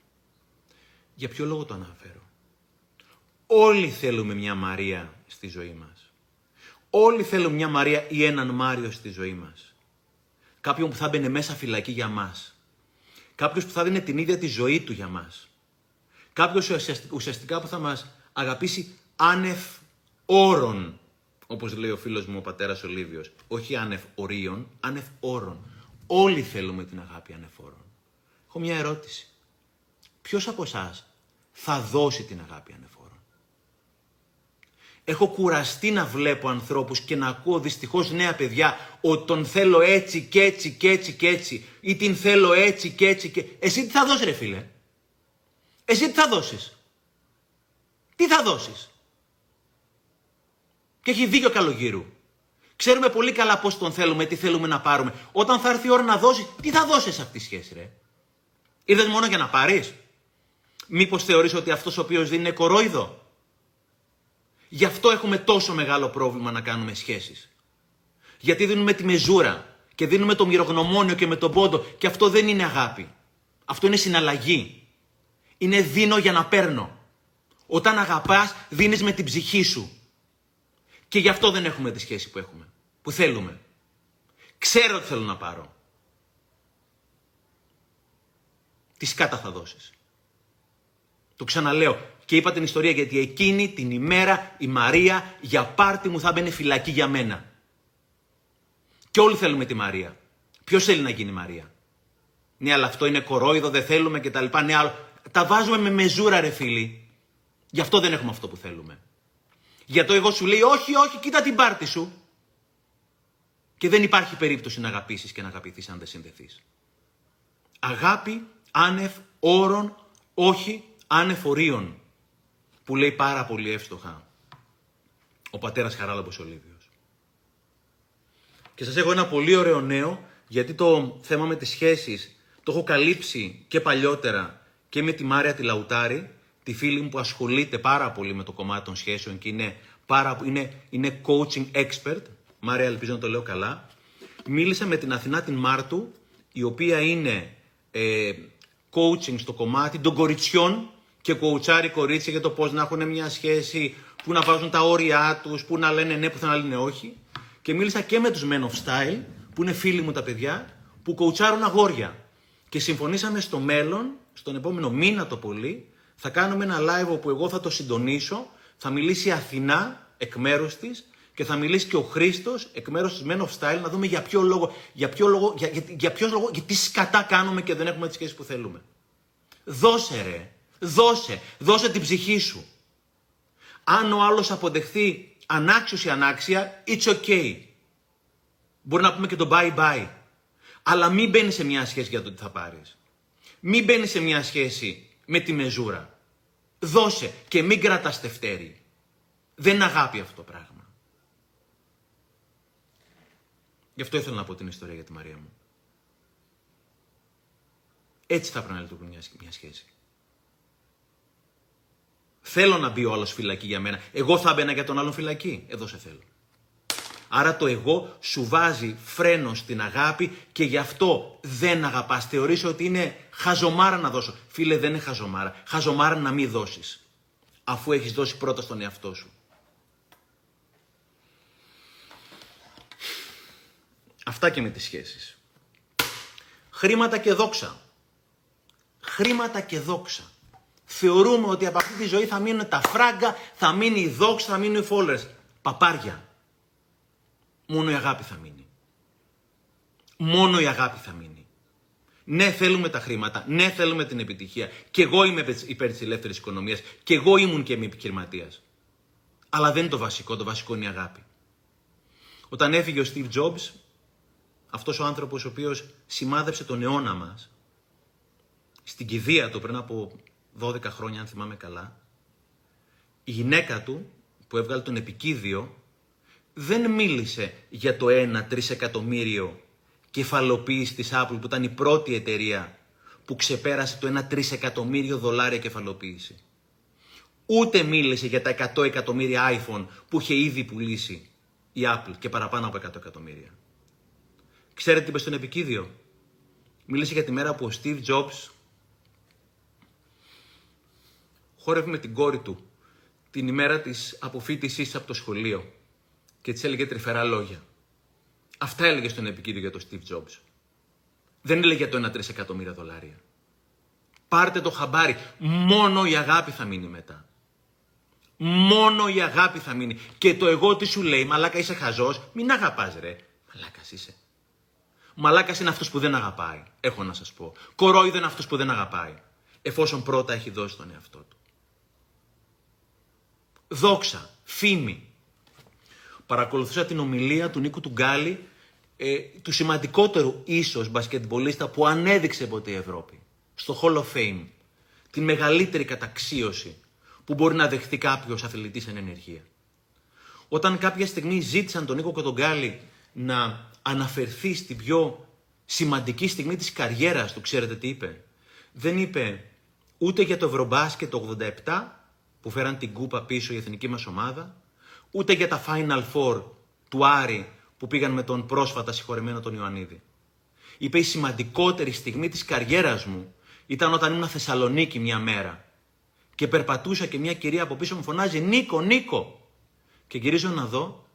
Για ποιο λόγο το αναφέρω; Όλοι θέλουμε μια Μαρία στη ζωή μας. Όλοι θέλουν μια Μαρία ή έναν Μάριο στη ζωή μας. Κάποιον που θα μπαινε μέσα φυλακή για μας. Κάποιος που θα δίνει την ίδια τη ζωή του για μας. Κάποιος ουσιαστικά που θα μας αγαπήσει άνευ όρων, όπως λέει ο φίλος μου ο πατέρας ο Λίβιος. Όχι άνευ ορίων, άνευ όρων. Όλοι θέλουμε την αγάπη άνευ όρων. Έχω μια ερώτηση. Ποιος από εσάς θα δώσει την αγάπη άνευ Έχω κουραστεί να βλέπω ανθρώπους και να ακούω δυστυχώς νέα παιδιά ότι τον θέλω έτσι και έτσι και έτσι και έτσι ή την θέλω έτσι και έτσι και... Εσύ τι θα δώσεις ρε φίλε; Εσύ τι θα δώσεις; Τι θα δώσεις; Και έχει δίκιο καλογύρου. Ξέρουμε πολύ καλά πώς τον θέλουμε, τι θέλουμε να πάρουμε. Όταν θα έρθει η ώρα να δώσεις, τι θα δώσεις αυτή τη σχέση ρε; Ήρθες μόνο για να πάρεις; Μήπως θεωρείς ότι αυτός ο οποίος δίνει είναι κορόιδο; Γι' αυτό έχουμε τόσο μεγάλο πρόβλημα να κάνουμε σχέσεις. Γιατί δίνουμε τη μεζούρα και δίνουμε το μυρογνωμόνιο και με τον πόντο και αυτό δεν είναι αγάπη. Αυτό είναι συναλλαγή. Είναι δίνω για να παίρνω. Όταν αγαπάς δίνεις με την ψυχή σου. Και γι' αυτό δεν έχουμε τη σχέση που έχουμε. Που θέλουμε. Ξέρω ότι θέλω να πάρω. Τι σκάτα θα δώσεις. Το ξαναλέω. Και είπα την ιστορία γιατί εκείνη την ημέρα η Μαρία για πάρτι μου θα μπαινε φυλακή για μένα. Και όλοι θέλουμε τη Μαρία. Ποιος θέλει να γίνει Μαρία; Ναι, αλλά αυτό είναι κορόιδο, δεν θέλουμε κτλ. Ναι, άλλο. Τα βάζουμε με μεζούρα, ρε φίλοι. Γι' αυτό δεν έχουμε αυτό που θέλουμε. Για το εγώ σου λέει, Όχι, όχι, κοίτα την πάρτη σου. Και δεν υπάρχει περίπτωση να αγαπήσεις και να αγαπηθείς αν δεν συνδεθείς. Αγάπη, άνευ, όρων, όχι άνευ ορίων που λέει πάρα πολύ εύστοχα ο πατέρας Χαράλαμπος ο Λίβιος. Και σας έχω ένα πολύ ωραίο νέο, γιατί το θέμα με τις σχέσεις το έχω καλύψει και παλιότερα και με τη Μάρια τη Λαουτάρη, τη φίλη μου που ασχολείται πάρα πολύ με το κομμάτι των σχέσεων και είναι, πάρα, είναι, είναι coaching expert. Μάρια, ελπίζω να το λέω καλά. Μίλησα με την Αθηνά την Μάρτου, η οποία είναι ε, coaching στο κομμάτι των κοριτσιών και κοουτσάρει κορίτσια για το πώς να έχουν μια σχέση, που να βάζουν τα όρια τους, που να λένε ναι, που να λένε όχι. Και μίλησα και με τους Men of Style, που είναι φίλοι μου τα παιδιά, που κοουτσάρουν αγόρια. Και συμφωνήσαμε στο μέλλον, στον επόμενο μήνα το πολύ, θα κάνουμε ένα live όπου εγώ θα το συντονίσω, θα μιλήσει η Αθηνά εκ μέρους της και θα μιλήσει και ο Χρήστος εκ μέρους της Men of Style να δούμε για ποιο λόγο, για ποιο λόγο, για, για, για ποιος λόγο, γιατί σκατά κάνουμε και δεν έχουμε τις σχέσεις που θέλουμε. Δώσε ρε, δώσε, δώσε την ψυχή σου. Αν ο άλλος αποδεχθεί ανάξιος ή ανάξια, it's okay. Μπορεί να πούμε και το bye bye. Αλλά μην μπαίνει σε μια σχέση για το τι θα πάρεις. Μην μπαίνει σε μια σχέση με τη μεζούρα. Δώσε και μην κρατάς τευτέρι. Δεν είναι αγάπη αυτό το πράγμα. Γι' αυτό ήθελα να πω την ιστορία για τη Μαρία μου. Έτσι θα πρέπει να λειτουργούν μια σχέση. Θέλω να μπει ο άλλος φυλακή για μένα. Εγώ θα μπαίνα για τον άλλον φυλακή. Εδώ σε θέλω. Άρα το εγώ σου βάζει φρένο στην αγάπη και γι' αυτό δεν αγαπάς. Θεωρείς ότι είναι χαζομάρα να δώσω. Φίλε δεν είναι χαζομάρα. Χαζομάρα να μην δώσεις. Αφού έχεις δώσει πρώτα στον εαυτό σου. Αυτά και με τις σχέσεις. Χρήματα και δόξα. Χρήματα και δόξα. Θεωρούμε ότι από αυτή τη ζωή θα μείνουν τα φράγκα, θα μείνει η δόξα, θα μείνουν οι followers. Παπάρια. Μόνο η αγάπη θα μείνει. Μόνο η αγάπη θα μείνει. Ναι, θέλουμε τα χρήματα. Ναι, θέλουμε την επιτυχία. Και εγώ είμαι υπέρ της ελεύθερης οικονομίας. Και εγώ ήμουν και είμαι επιχειρηματίας. Αλλά δεν είναι το βασικό. Το βασικό είναι η αγάπη. Όταν έφυγε ο Steve Jobs, αυτός ο άνθρωπος ο οποίος σημάδεψε τον αιώνα μας, στην κηδεία του πριν από 12 χρόνια αν θυμάμαι καλά, η γυναίκα του που έβγαλε τον επικίδιο δεν μίλησε για το 1 τρισεκατομμύριο κεφαλοποίησης της Apple που ήταν η πρώτη εταιρεία που ξεπέρασε το 1 τρισεκατομμύριο δολάρια κεφαλοποίηση. Ούτε μίλησε για τα 100 εκατομμύρια iPhone που είχε ήδη πουλήσει η Apple και παραπάνω από 100 εκατομμύρια. Ξέρετε τι είπε στον επικίδιο; Μίλησε για τη μέρα που ο Steve Jobs χόρευε με την κόρη του την ημέρα της αποφύτησής από το σχολείο και της έλεγε τρυφερά λόγια. Αυτά έλεγε στον επικίδιο για τον Steve Jobs. Δεν έλεγε το 1 εκατομμύρια δολάρια. Πάρτε το χαμπάρι. Μόνο η αγάπη θα μείνει μετά. Μόνο η αγάπη θα μείνει. Και το εγώ τι σου λέει, μαλάκα είσαι χαζός, μην αγαπάς ρε. Μαλάκας είσαι. Μαλάκας είναι αυτός που δεν αγαπάει. Έχω να σας πω. Κορόιδο είναι αυτός που δεν αγαπάει. Εφόσον πρώτα έχει δώσει τον εαυτό του. Δόξα, φήμη. Παρακολουθούσα την ομιλία του Νίκου Τουγκάλη, ε, του σημαντικότερου ίσως μπασκετμπολίστα που ανέδειξε ποτέ η Ευρώπη. Στο Hall of Fame. Την μεγαλύτερη καταξίωση που μπορεί να δεχθεί κάποιος αθλητής εν ενεργεία. Όταν κάποια στιγμή ζήτησαν τον Νίκο Κοντογκάλη να αναφερθεί στην πιο σημαντική στιγμή της καριέρας του, ξέρετε τι είπε; Δεν είπε ούτε για το Ευρωμπάσκετ το 87 που φέραν την κούπα πίσω η εθνική μας ομάδα, ούτε για τα Final Four του Άρη που πήγαν με τον πρόσφατα συγχωρεμένο τον Ιωαννίδη. Είπε η σημαντικότερη στιγμή της καριέρας μου ήταν όταν ήμουν Θεσσαλονίκη μια μέρα και περπατούσα και μια κυρία από πίσω μου φωνάζει «Νίκο, Νίκο» και γυρίζω να δω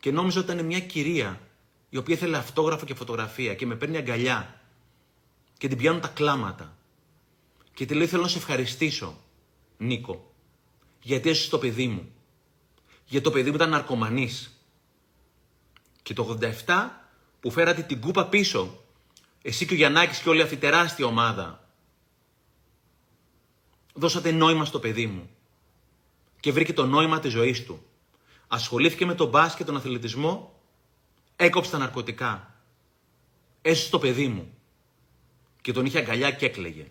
και νόμιζα ότι ήταν μια κυρία η οποία ήθελε αυτόγραφο και φωτογραφία και με παίρνει αγκαλιά και την πιάνουν τα κλάματα. Και τη λέει θέλω να σε ευχαριστήσω, Νίκο, γιατί έσαι το παιδί μου. Γιατί το παιδί μου ήταν ναρκωμανής. Και το 87 που φέρατε την κούπα πίσω, εσύ και ο Γιαννάκης και όλη αυτή η τεράστια ομάδα, δώσατε νόημα στο παιδί μου και βρήκε το νόημα της ζωής του. Ασχολήθηκε με τον μπάσκετ, τον αθλητισμό Έκοψε τα ναρκωτικά. Έσωσε το παιδί μου. Και τον είχε αγκαλιά και έκλαιγε.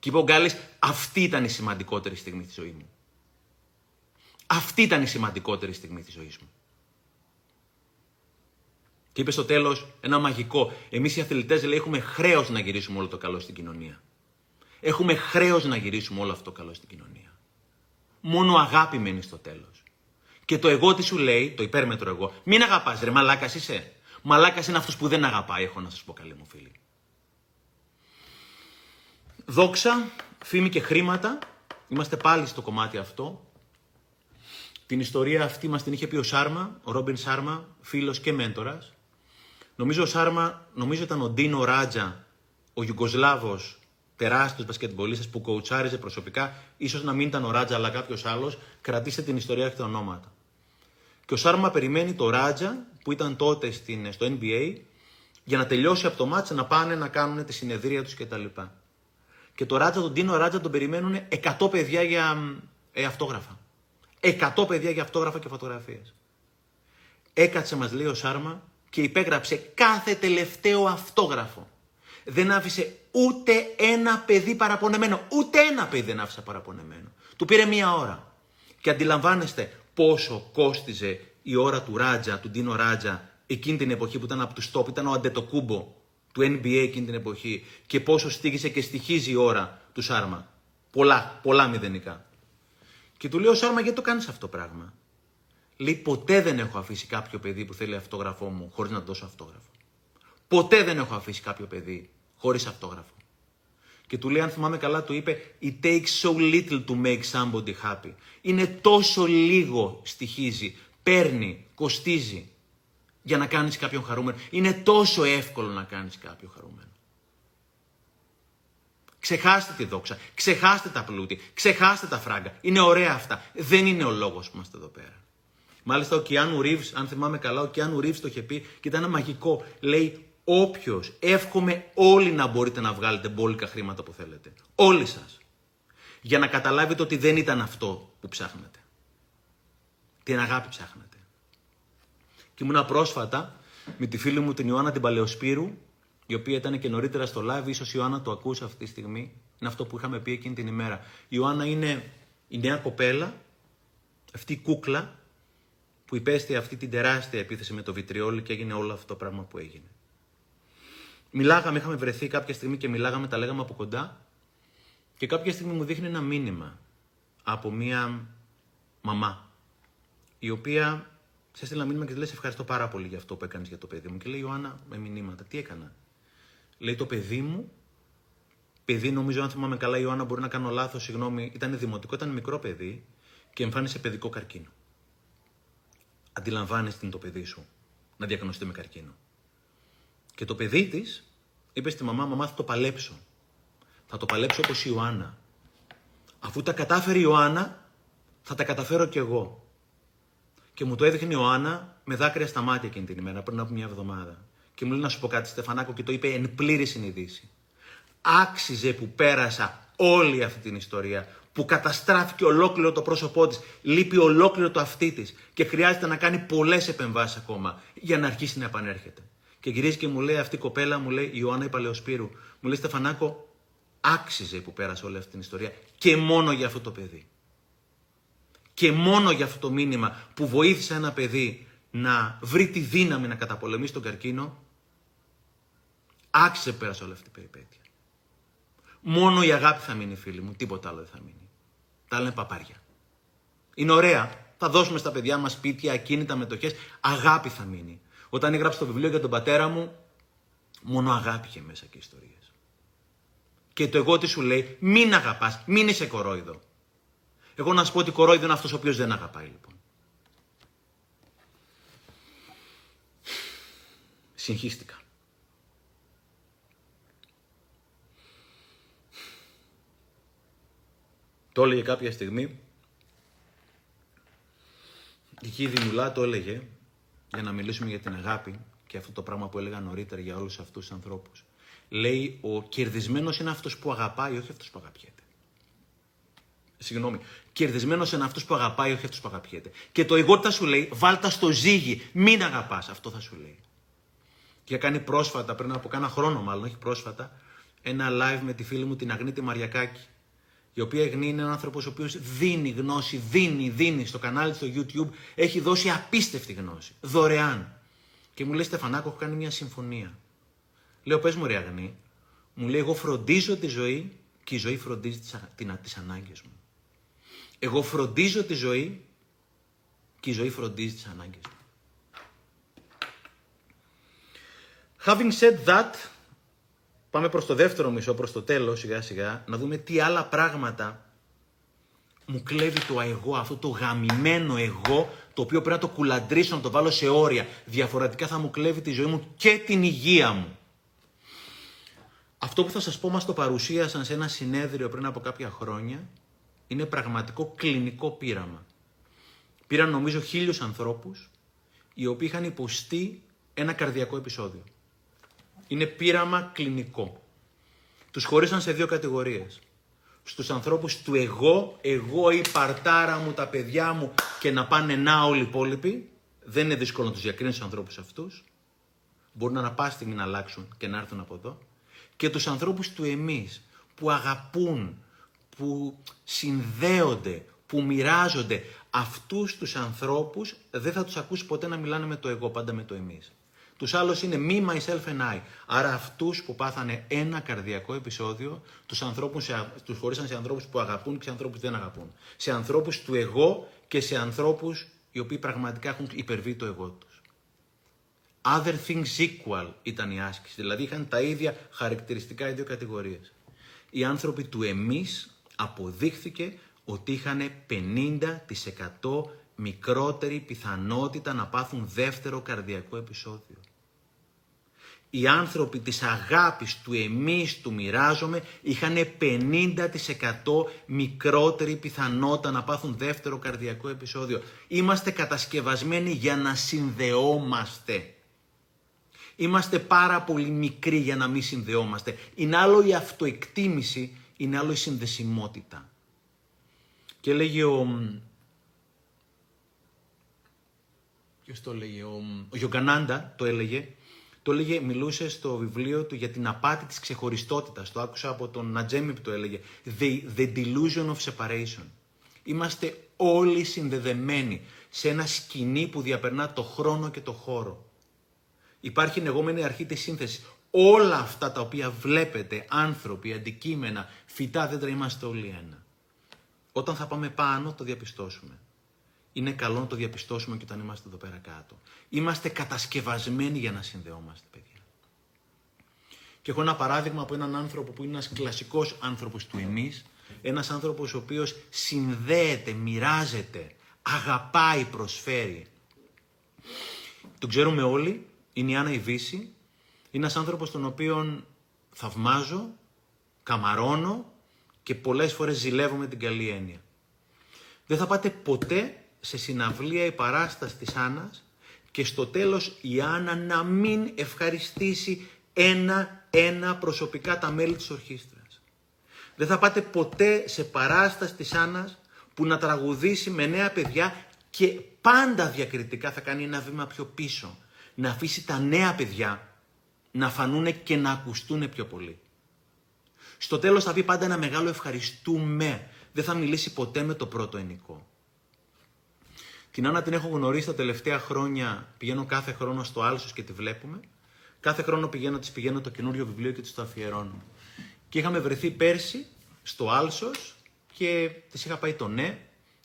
Και είπε ο Γκάλης, αυτή ήταν η σημαντικότερη στιγμή της ζωής μου. Αυτή ήταν η σημαντικότερη στιγμή της ζωής μου. Και είπε στο τέλος ένα μαγικό. Εμείς οι αθλητές λέει έχουμε χρέος να γυρίσουμε όλο το καλό στην κοινωνία. Έχουμε χρέος να γυρίσουμε όλο αυτό το καλό στην κοινωνία. Μόνο αγάπη μένει στο τέλος. Και το εγώ τι σου λέει, το υπέρμετρο εγώ, μην αγαπάς, ρε, μαλάκας είσαι. Μαλάκας είναι αυτός που δεν αγαπάει, έχω να σας πω, καλή μου φίλη. Δόξα, φήμη και χρήματα. Είμαστε πάλι στο κομμάτι αυτό. Την ιστορία αυτή μας την είχε πει ο Σάρμα, ο Ρόμπιν Σάρμα, φίλος και μέντορας. Νομίζω ο Σάρμα, νομίζω ήταν ο Ντίνο Ράτζα, ο Ιουγκοσλάβος, τεράστιος μπασκετμπολίστας που κοουτσάριζε προσωπικά, ίσως να μην ήταν ο Ράτζα αλλά κάποιος άλλος, κρατήστε την ιστορία και τα ονόματα. Και ο Σάρμα περιμένει το Ράτζα, που ήταν τότε στην, στο NBA, για να τελειώσει από το μάτσα να πάνε να κάνουν τη συνεδρία τους κτλ. Και το Ράτζα, τον Τίνο Ράτζα τον περιμένουν 100 παιδιά για ε, αυτόγραφα. 100 παιδιά για αυτόγραφα και φωτογραφίες. Έκατσε μας λέει ο Σάρμα και υπέγραψε κάθε τελευταίο αυτόγραφο. Δεν άφησε ούτε ένα παιδί παραπονεμένο. Ούτε ένα παιδί δεν άφησε παραπονεμένο. Του πήρε μία ώρα. Και αντιλαμβάνεστε πόσο κόστιζε η ώρα του Ράτζα, του Ντίνο Ράτζα, εκείνη την εποχή που ήταν από τους top, ήταν ο Αντετοκούμπο του NBA εκείνη την εποχή και πόσο στήγησε και στοιχίζει η ώρα του Σάρμα. Πολλά, πολλά μηδενικά. Και του λέω Σάρμα γιατί το κάνεις αυτό το πράγμα; Λέει ποτέ δεν έχω αφήσει κάποιο παιδί που θέλει αυτόγραφό μου χωρίς να δώσω αυτόγραφο. Ποτέ δεν έχω αφήσει κάποιο παιδί χωρίς αυτόγραφο. Και του λέει, αν θυμάμαι καλά, του είπε It takes so little to make somebody happy. Είναι τόσο λίγο στοιχίζει, παίρνει, κοστίζει για να κάνεις κάποιον χαρούμενο. Είναι τόσο εύκολο να κάνεις κάποιον χαρούμενο. Ξεχάστε τη δόξα, ξεχάστε τα πλούτη, ξεχάστε τα φράγκα. Είναι ωραία αυτά. Δεν είναι ο λόγος που είμαστε εδώ πέρα. Μάλιστα ο Κιάνου Ρίβς, αν θυμάμαι καλά, ο Κιάνου Ρίβς το είχε πει και ήταν ένα μαγικό. Λέει όποιος, εύχομαι όλοι να μπορείτε να βγάλετε μπόλικα χρήματα που θέλετε. Όλοι σας. Για να καταλάβετε ότι δεν ήταν αυτό που ψάχνετε. Την αγάπη ψάχνετε. Και ήμουνα πρόσφατα με τη φίλη μου την Ιωάννα την Παλαιοσπύρου, η οποία ήταν και νωρίτερα στο live, ίσως η Ιωάννα το ακούσει αυτή τη στιγμή. Είναι αυτό που είχαμε πει εκείνη την ημέρα. Η Ιωάννα είναι η νέα κοπέλα, αυτή η κούκλα, που υπέστη αυτή την τεράστια επίθεση με το βιτριόλι και έγινε όλο αυτό το πράγμα που έγινε. Μιλάγαμε, είχαμε βρεθεί κάποια στιγμή και μιλάγαμε, τα λέγαμε από κοντά και κάποια στιγμή μου δείχνει ένα μήνυμα από μία μαμά η οποία σε έστειλα μήνυμα και τη λες: Ευχαριστώ πάρα πολύ για αυτό που έκανες για το παιδί μου. Και λέει: Ιωάννα, με μηνύματα, τι έκανα. Λέει: Το παιδί μου, παιδί νομίζω, αν θυμάμαι καλά, η Ιωάννα μπορεί να κάνω λάθος, συγγνώμη, ήταν δημοτικό, ήταν μικρό παιδί και εμφάνισε παιδικό καρκίνο. Αντιλαμβάνεσαι την το παιδί σου να διακανωστεί με καρκίνο. Και το παιδί της είπε στη μαμά: Μαμά, θα το παλέψω. Θα το παλέψω όπως η Ιωάννα. Αφού τα κατάφερε η Ιωάννα, θα τα καταφέρω κι εγώ. Και μου το έδειχνε η Ιωάννα με δάκρυα στα μάτια εκείνη την ημέρα, πριν από μια εβδομάδα. Και μου λέει να σου πω κάτι, Στεφανάκο, και το είπε εν πλήρη συνειδήση. Άξιζε που πέρασα όλη αυτή την ιστορία, που καταστράφηκε ολόκληρο το πρόσωπό της, λείπει ολόκληρο το αυτί της και χρειάζεται να κάνει πολλές επεμβάσεις ακόμα για να αρχίσει να επανέρχεται. Και γυρίζει και μου λέει αυτή η κοπέλα, μου λέει η Ιωάννα Παλαιοσπύρου, μου λέει Στεφανάκο, άξιζε που πέρασε όλη αυτή την ιστορία και μόνο για αυτό το παιδί και μόνο για αυτό το μήνυμα που βοήθησε ένα παιδί να βρει τη δύναμη να καταπολεμήσει τον καρκίνο, άξιζε πέρασε όλη αυτή η περιπέτεια. Μόνο η αγάπη θα μείνει, φίλοι μου, τίποτα άλλο δεν θα μείνει. Τα άλλα είναι παπάρια. Είναι ωραία. Θα δώσουμε στα παιδιά μας σπίτια, ακίνητα, μετοχές. Αγάπη θα μείνει. Όταν έγραψα το βιβλίο για τον πατέρα μου, μόνο αγάπη είχε μέσα και ιστορίες. Και το εγώ τι σου λέει, μην αγαπάς, μην είσαι κορόιδο. Εγώ να σου πω ότι κορόιδο είναι αυτός ο οποίος δεν αγαπάει λοιπόν. Συγχύστηκα. Το έλεγε κάποια στιγμή. Η Κίδη Μουλά το έλεγε για να μιλήσουμε για την αγάπη και αυτό το πράγμα που έλεγα νωρίτερα για όλους αυτούς τους ανθρώπους. Λέει ο κερδισμένος είναι αυτός που αγαπάει, όχι αυτός που αγαπιέται. Συγγνώμη. Κερδισμένος είναι αυτό που αγαπάει, όχι αυτό που αγαπιέται. Και το εγώ θα σου λέει, βάλτα στο ζύγι, μην αγαπάς. Αυτό θα σου λέει. Και κάνει πρόσφατα, πριν από κάνα χρόνο μάλλον, όχι πρόσφατα, ένα live με τη φίλη μου την Αγνίτη Μαριακάκη. Η οποία Αγνή είναι ένα άνθρωπος ο οποίος δίνει γνώση, δίνει, δίνει στο κανάλι στο YouTube. Έχει δώσει απίστευτη γνώση. Δωρεάν. Και μου λέει Στεφανάκο, έχω κάνει μια συμφωνία. Λέω, πες μου, ρε Αγνή, μου λέει, εγώ φροντίζω τη ζωή και η ζωή φροντίζει τις ανάγκες μου. Εγώ φροντίζω τη ζωή και η ζωή φροντίζει τις ανάγκες μου. Having said that, πάμε προς το δεύτερο μισό, προς το τέλος σιγά σιγά, να δούμε τι άλλα πράγματα μου κλέβει το εγώ, αυτό το γαμημένο εγώ, το οποίο πρέπει να το κουλαντρήσω, να το βάλω σε όρια. Διαφορετικά θα μου κλέβει τη ζωή μου και την υγεία μου. Αυτό που θα σας πω μας το παρουσίασαν σε ένα συνέδριο πριν από κάποια χρόνια, είναι πραγματικό κλινικό πείραμα. Πήραν νομίζω χίλιους ανθρώπους, οι οποίοι είχαν υποστεί ένα καρδιακό επεισόδιο. Είναι πείραμα κλινικό. Τους χωρίσαν σε δύο κατηγορίες. Στους ανθρώπους του εγώ, εγώ η παρτάρα μου, τα παιδιά μου και να πάνε να όλοι οι υπόλοιποι. Δεν είναι δύσκολο να τους διακρίνεις τους ανθρώπους αυτούς. Μπορούν να πάση στιγμή να αλλάξουν και να έρθουν από εδώ. Και τους ανθρώπους του εμείς που αγαπούν, που συνδέονται, που μοιράζονται. Αυτούς τους ανθρώπους δεν θα τους ακούσει ποτέ να μιλάνε με το εγώ, πάντα με το εμείς. Τους άλλους είναι me, myself and I. Άρα αυτούς που πάθανε ένα καρδιακό επεισόδιο, τους ανθρώπους, τους χωρίσαν σε ανθρώπους που αγαπούν και σε ανθρώπους που δεν αγαπούν. Σε ανθρώπους του εγώ και σε ανθρώπους οι οποίοι πραγματικά έχουν υπερβεί το εγώ τους. Other things equal ήταν η άσκηση. Δηλαδή είχαν τα ίδια χαρακτηριστικά οι δύο κατηγορίες. Οι άνθρωποι του εμείς αποδείχθηκε ότι είχαν 50% μικρότερη πιθανότητα να πάθουν δεύτερο καρδιακό επεισόδιο οι άνθρωποι της αγάπης του εμείς του μοιράζομαι είχαν 50% μικρότερη πιθανότητα να πάθουν δεύτερο καρδιακό επεισόδιο. Είμαστε κατασκευασμένοι για να συνδεόμαστε. Είμαστε πάρα πολύ μικροί για να μην συνδεόμαστε. Είναι άλλο η αυτοεκτίμηση, είναι άλλο η συνδεσιμότητα. Και λέγει ο... Ποιος το λέγε, ο, ο Γιογκανάντα το έλεγε, το έλεγε, μιλούσε στο βιβλίο του για την απάτη της ξεχωριστότητας. Το άκουσα από τον Νατζέμι που το έλεγε. The, the delusion of separation. Είμαστε όλοι συνδεδεμένοι σε ένα σκηνή που διαπερνά το χρόνο και το χώρο. Υπάρχει η λεγόμενη αρχή της σύνθεσης. Όλα αυτά τα οποία βλέπετε, άνθρωποι, αντικείμενα, φυτά, δέντρα, είμαστε όλοι ένα. Όταν θα πάμε πάνω, το διαπιστώσουμε είναι καλό να το διαπιστώσουμε και όταν είμαστε εδώ πέρα κάτω. Είμαστε κατασκευασμένοι για να συνδεόμαστε, παιδιά. Και έχω ένα παράδειγμα από έναν άνθρωπο που είναι ένας κλασικός άνθρωπος του εμείς, ένας άνθρωπος ο οποίος συνδέεται, μοιράζεται, αγαπάει, προσφέρει. Τον ξέρουμε όλοι, είναι η Άννα Ιβύση, είναι ένας άνθρωπος τον οποίον θαυμάζω, καμαρώνω και πολλές φορές ζηλεύω με την καλή έννοια. Δεν θα πάτε ποτέ σε συναυλία η παράσταση της Άννας και στο τέλος η Άννα να μην ευχαριστήσει ένα-ένα προσωπικά τα μέλη της ορχήστρας. Δεν θα πάτε ποτέ σε παράσταση της Άννας που να τραγουδήσει με νέα παιδιά και πάντα διακριτικά θα κάνει ένα βήμα πιο πίσω. Να αφήσει τα νέα παιδιά να φανούν και να ακουστούν πιο πολύ. Στο τέλος θα πει πάντα ένα μεγάλο ευχαριστούμε. Δεν θα μιλήσει ποτέ με το πρώτο ενικό. Την Άννα την έχω γνωρίσει τα τελευταία χρόνια. Πηγαίνω κάθε χρόνο στο Άλσος και τη βλέπουμε. Κάθε χρόνο πηγαίνω, της πηγαίνω το καινούριο βιβλίο και της το αφιερώνω. Και είχαμε βρεθεί πέρσι στο Άλσος και της είχα πάει το ναι.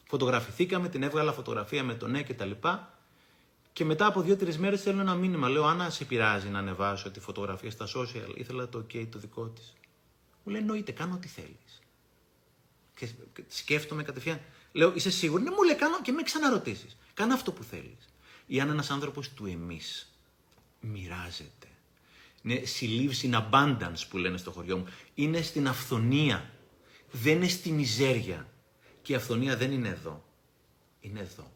Φωτογραφηθήκαμε, την έβγαλα φωτογραφία με το ναι κτλ. Και μετά από δύο-τρεις μέρες θέλω ένα μήνυμα. Λέω, Άννα, σε πειράζει να ανεβάσω τη φωτογραφία στα social. Ήθελα το OK το δικό της. Μου λέει, εννοείται, κάνω ό,τι θέλεις. Και σκέφτομαι κατευθείαν, Λέω, είσαι σίγουρη; Ναι, μου λέει, κάνω και με ξαναρωτήσεις. Κάνε αυτό που θέλεις. Ή αν ένας άνθρωπος του εμείς μοιράζεται. Είναι she lives in abundance που λένε στο χωριό μου. Είναι στην αυθονία. Δεν είναι στη μιζέρια. Και η αυθονία δεν είναι εδώ. Είναι εδώ.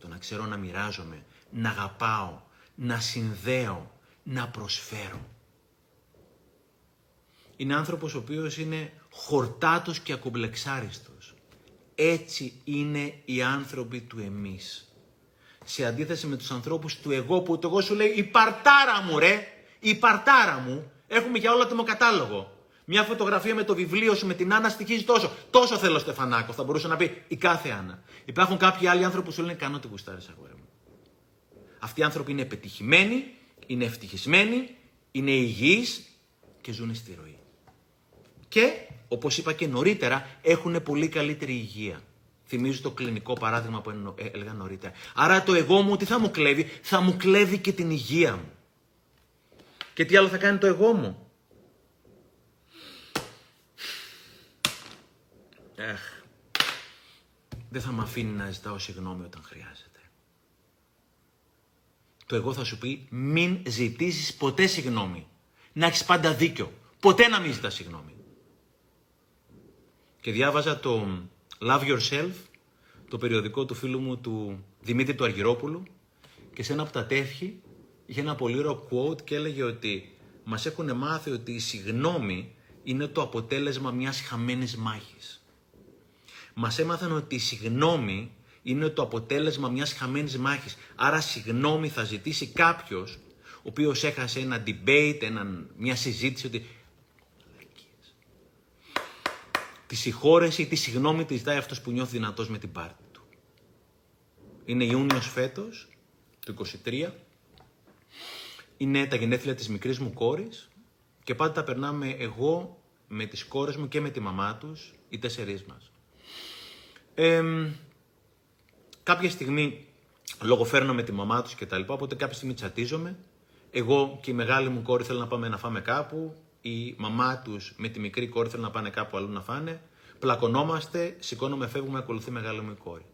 Το να ξέρω να μοιράζομαι, να αγαπάω, να συνδέω, να προσφέρω. Είναι άνθρωπος ο οποίος είναι χορτάτος και ακομπλεξάριστος. Έτσι είναι οι άνθρωποι του εμείς. Σε αντίθεση με τους ανθρώπους του εγώ που το εγώ σου λέει η παρτάρα μου ρε, η παρτάρα μου, έχουμε για όλα το κατάλογο. Μια φωτογραφία με το βιβλίο σου με την Άννα στοιχίζει τόσο. Τόσο θέλω Στεφανάκο. Θα μπορούσε να πει η κάθε Άννα. Υπάρχουν κάποιοι άλλοι άνθρωποι που σου λένε κάνω τι γουστάρεις αγόρι μου. Αυτοί οι άνθρωποι είναι πετυχημένοι, είναι ευτυχισμένοι, είναι υγιείς και ζουν στη ροή. Και όπως είπα και νωρίτερα, έχουν πολύ καλύτερη υγεία. Θυμίζω το κλινικό παράδειγμα που ε, έλεγα νωρίτερα. Άρα το εγώ μου τι θα μου κλέβει, θα μου κλέβει και την υγεία μου. Και τι άλλο θα κάνει το εγώ μου; Εχ, δεν θα με αφήνει να ζητάω συγγνώμη όταν χρειάζεται. Το εγώ θα σου πει μην ζητήσεις ποτέ συγγνώμη. Να έχεις πάντα δίκιο. Ποτέ να μην ζητάς συγγνώμη. Και διάβαζα το Love Yourself, το περιοδικό του φίλου μου του Δημήτρη του Αργυρόπουλου και σε ένα από τα τεύχη είχε ένα πολύ ωραίο quote και έλεγε ότι μας έχουν μάθει ότι η συγνώμη είναι το αποτέλεσμα μιας χαμένης μάχης. Μας έμαθαν ότι η συγνώμη είναι το αποτέλεσμα μιας χαμένης μάχης. Άρα συγνώμη θα ζητήσει κάποιος ο οποίος έχασε ένα debate, ένα, μια συζήτηση ότι τη συγχώρεση ή τη συγνώμη τη ζητάει αυτός που νιώθει δυνατός με την πάρτη του. Είναι Ιούνιος φέτος, το 23, είναι τα γενέθλια της μικρής μου κόρης και πάντα τα περνάμε εγώ με τις κόρες μου και με τη μαμά τους, οι τέσσερις μας. Κάποια στιγμή λόγω φέρνω με τη μαμά τους και τα λοιπά, οπότε κάποια στιγμή τσατίζομαι. Εγώ και η μεγάλη μου κόρη θέλω να πάμε να φάμε κάπου, η μαμά τους με τη μικρή κόρη θέλουν να πάνε κάπου αλλού να φάνε. Πλακωνόμαστε, σηκώνομαι, φεύγουμε, ακολουθεί μεγάλη μου κόρη.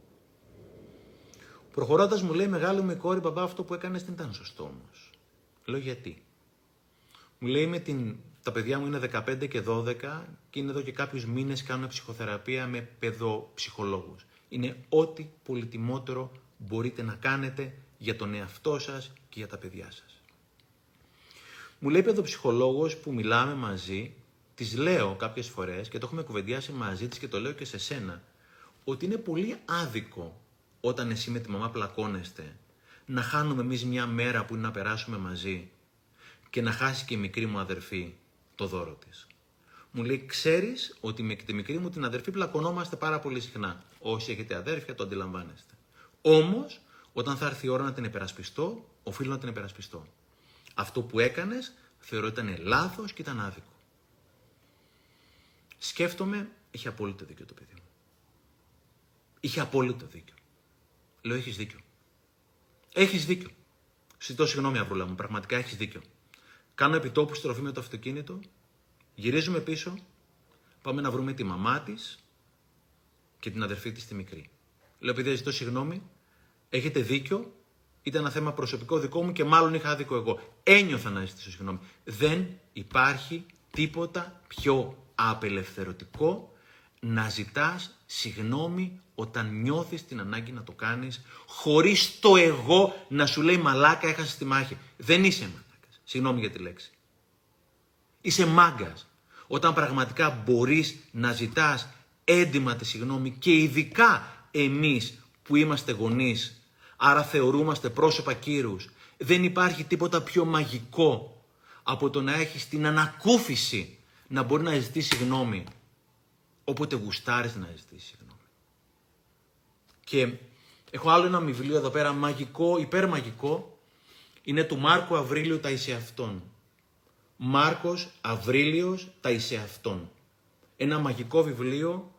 Προχωρώντας μου λέει μεγάλη μου κόρη, μπαμπά αυτό που έκανες δεν ήταν σωστό όμως. Λέω γιατί. Μου λέει με την... τα παιδιά μου είναι 15 και 12 και είναι εδώ και κάποιους μήνες κάνουν ψυχοθεραπεία με παιδοψυχολόγους. Είναι ό,τι πολυτιμότερο μπορείτε να κάνετε για τον εαυτό σας και για τα παιδιά σας. Μου λέει παιδοψυχολόγος που μιλάμε μαζί, της λέω κάποιες φορές και το έχουμε κουβεντιάσει μαζί της και το λέω και σε σένα, ότι είναι πολύ άδικο όταν εσύ με τη μαμά πλακώνεστε να χάνουμε εμείς μια μέρα που είναι να περάσουμε μαζί και να χάσει και η μικρή μου αδερφή το δώρο της. Μου λέει, ξέρεις ότι με τη μικρή μου την αδερφή πλακωνόμαστε πάρα πολύ συχνά. Όσοι έχετε αδέρφια, το αντιλαμβάνεστε. Όμως, όταν θα έρθει η ώρα να την επερασπιστώ, οφείλω να την επερασπιστώ. Αυτό που έκανες θεωρώ ήταν λάθος και ήταν άδικο. Σκέφτομαι, είχε απόλυτο δίκιο το παιδί μου. Είχε απόλυτο δίκιο. Λέω, έχεις δίκιο. Έχεις δίκιο. Ζητώ συγγνώμη, Αυρούλα μου, πραγματικά έχεις δίκιο. Κάνω επιτόπου στροφή με το αυτοκίνητο, γυρίζουμε πίσω, πάμε να βρούμε τη μαμά της και την αδερφή της τη μικρή. Λέω, επειδή ζητώ συγγνώμη, έχετε δίκιο, ήταν ένα θέμα προσωπικό δικό μου και μάλλον είχα άδικο εγώ. Ένιωθα να ζητήσω συγγνώμη. Δεν υπάρχει τίποτα πιο απελευθερωτικό να ζητάς συγνώμη όταν νιώθεις την ανάγκη να το κάνεις χωρίς το εγώ να σου λέει μαλάκα έχασες τη μάχη. Δεν είσαι μαλάκας. Συγγνώμη για τη λέξη. Είσαι μάγκας. Όταν πραγματικά μπορείς να ζητάς έντιμα τη συγνώμη και ειδικά εμείς που είμαστε γονείς, άρα θεωρούμαστε πρόσωπα κύρους, δεν υπάρχει τίποτα πιο μαγικό από το να έχεις την ανακούφιση να μπορεί να ζητήσει συγγνώμη όποτε γουστάρεις να ζητήσεις συγγνώμη. Και έχω άλλο ένα βιβλίο εδώ πέρα, μαγικό, υπερμαγικό. Είναι του Μάρκου Αβρίλιου τα Ισεαυτών. Μάρκος Αβρίλιος τα Ισεαυτών. Ένα μαγικό βιβλίο,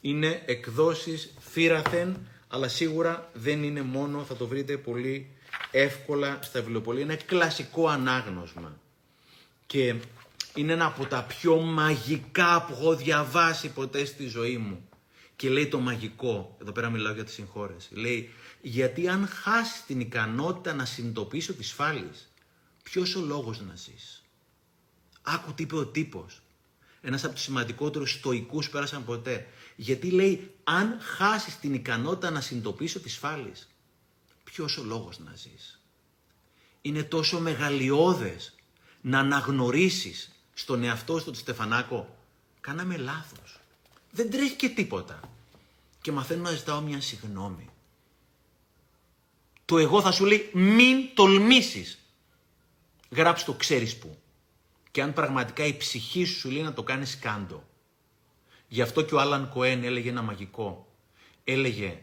είναι εκδόσεις θύραθεν, αλλά σίγουρα δεν είναι μόνο, θα το βρείτε πολύ εύκολα στα βιβλιοπολία. Είναι κλασικό ανάγνωσμα. Και είναι ένα από τα πιο μαγικά που έχω διαβάσει ποτέ στη ζωή μου. Και λέει το μαγικό, εδώ πέρα μιλάω για τη συγχώρεση, λέει γιατί αν χάσει την ικανότητα να συνειδητοποιήσει ότι σφάλεις, ποιος ο λόγος να ζεις; Άκου τι είπε ο τύπος. Ένας από τους σημαντικότερους στοικούς που πέρασαν ποτέ. Γιατί λέει αν χάσεις την ικανότητα να συνειδητοποιήσει ότι σφάλεις, ποιος ο λόγος να ζεις; Είναι τόσο μεγαλειώδες να αναγνωρίσεις στον εαυτό σου, τον Στεφανάκο, κάναμε λάθος. Δεν τρέχει και τίποτα. Και μαθαίνω να ζητάω μια συγγνώμη. Το εγώ θα σου λέει μην τολμήσεις. Γράψει το ξέρεις που. Και αν πραγματικά η ψυχή σου σου λέει να το κάνεις κάντο. Γι' αυτό και ο Άλαν Κοέν έλεγε ένα μαγικό. Έλεγε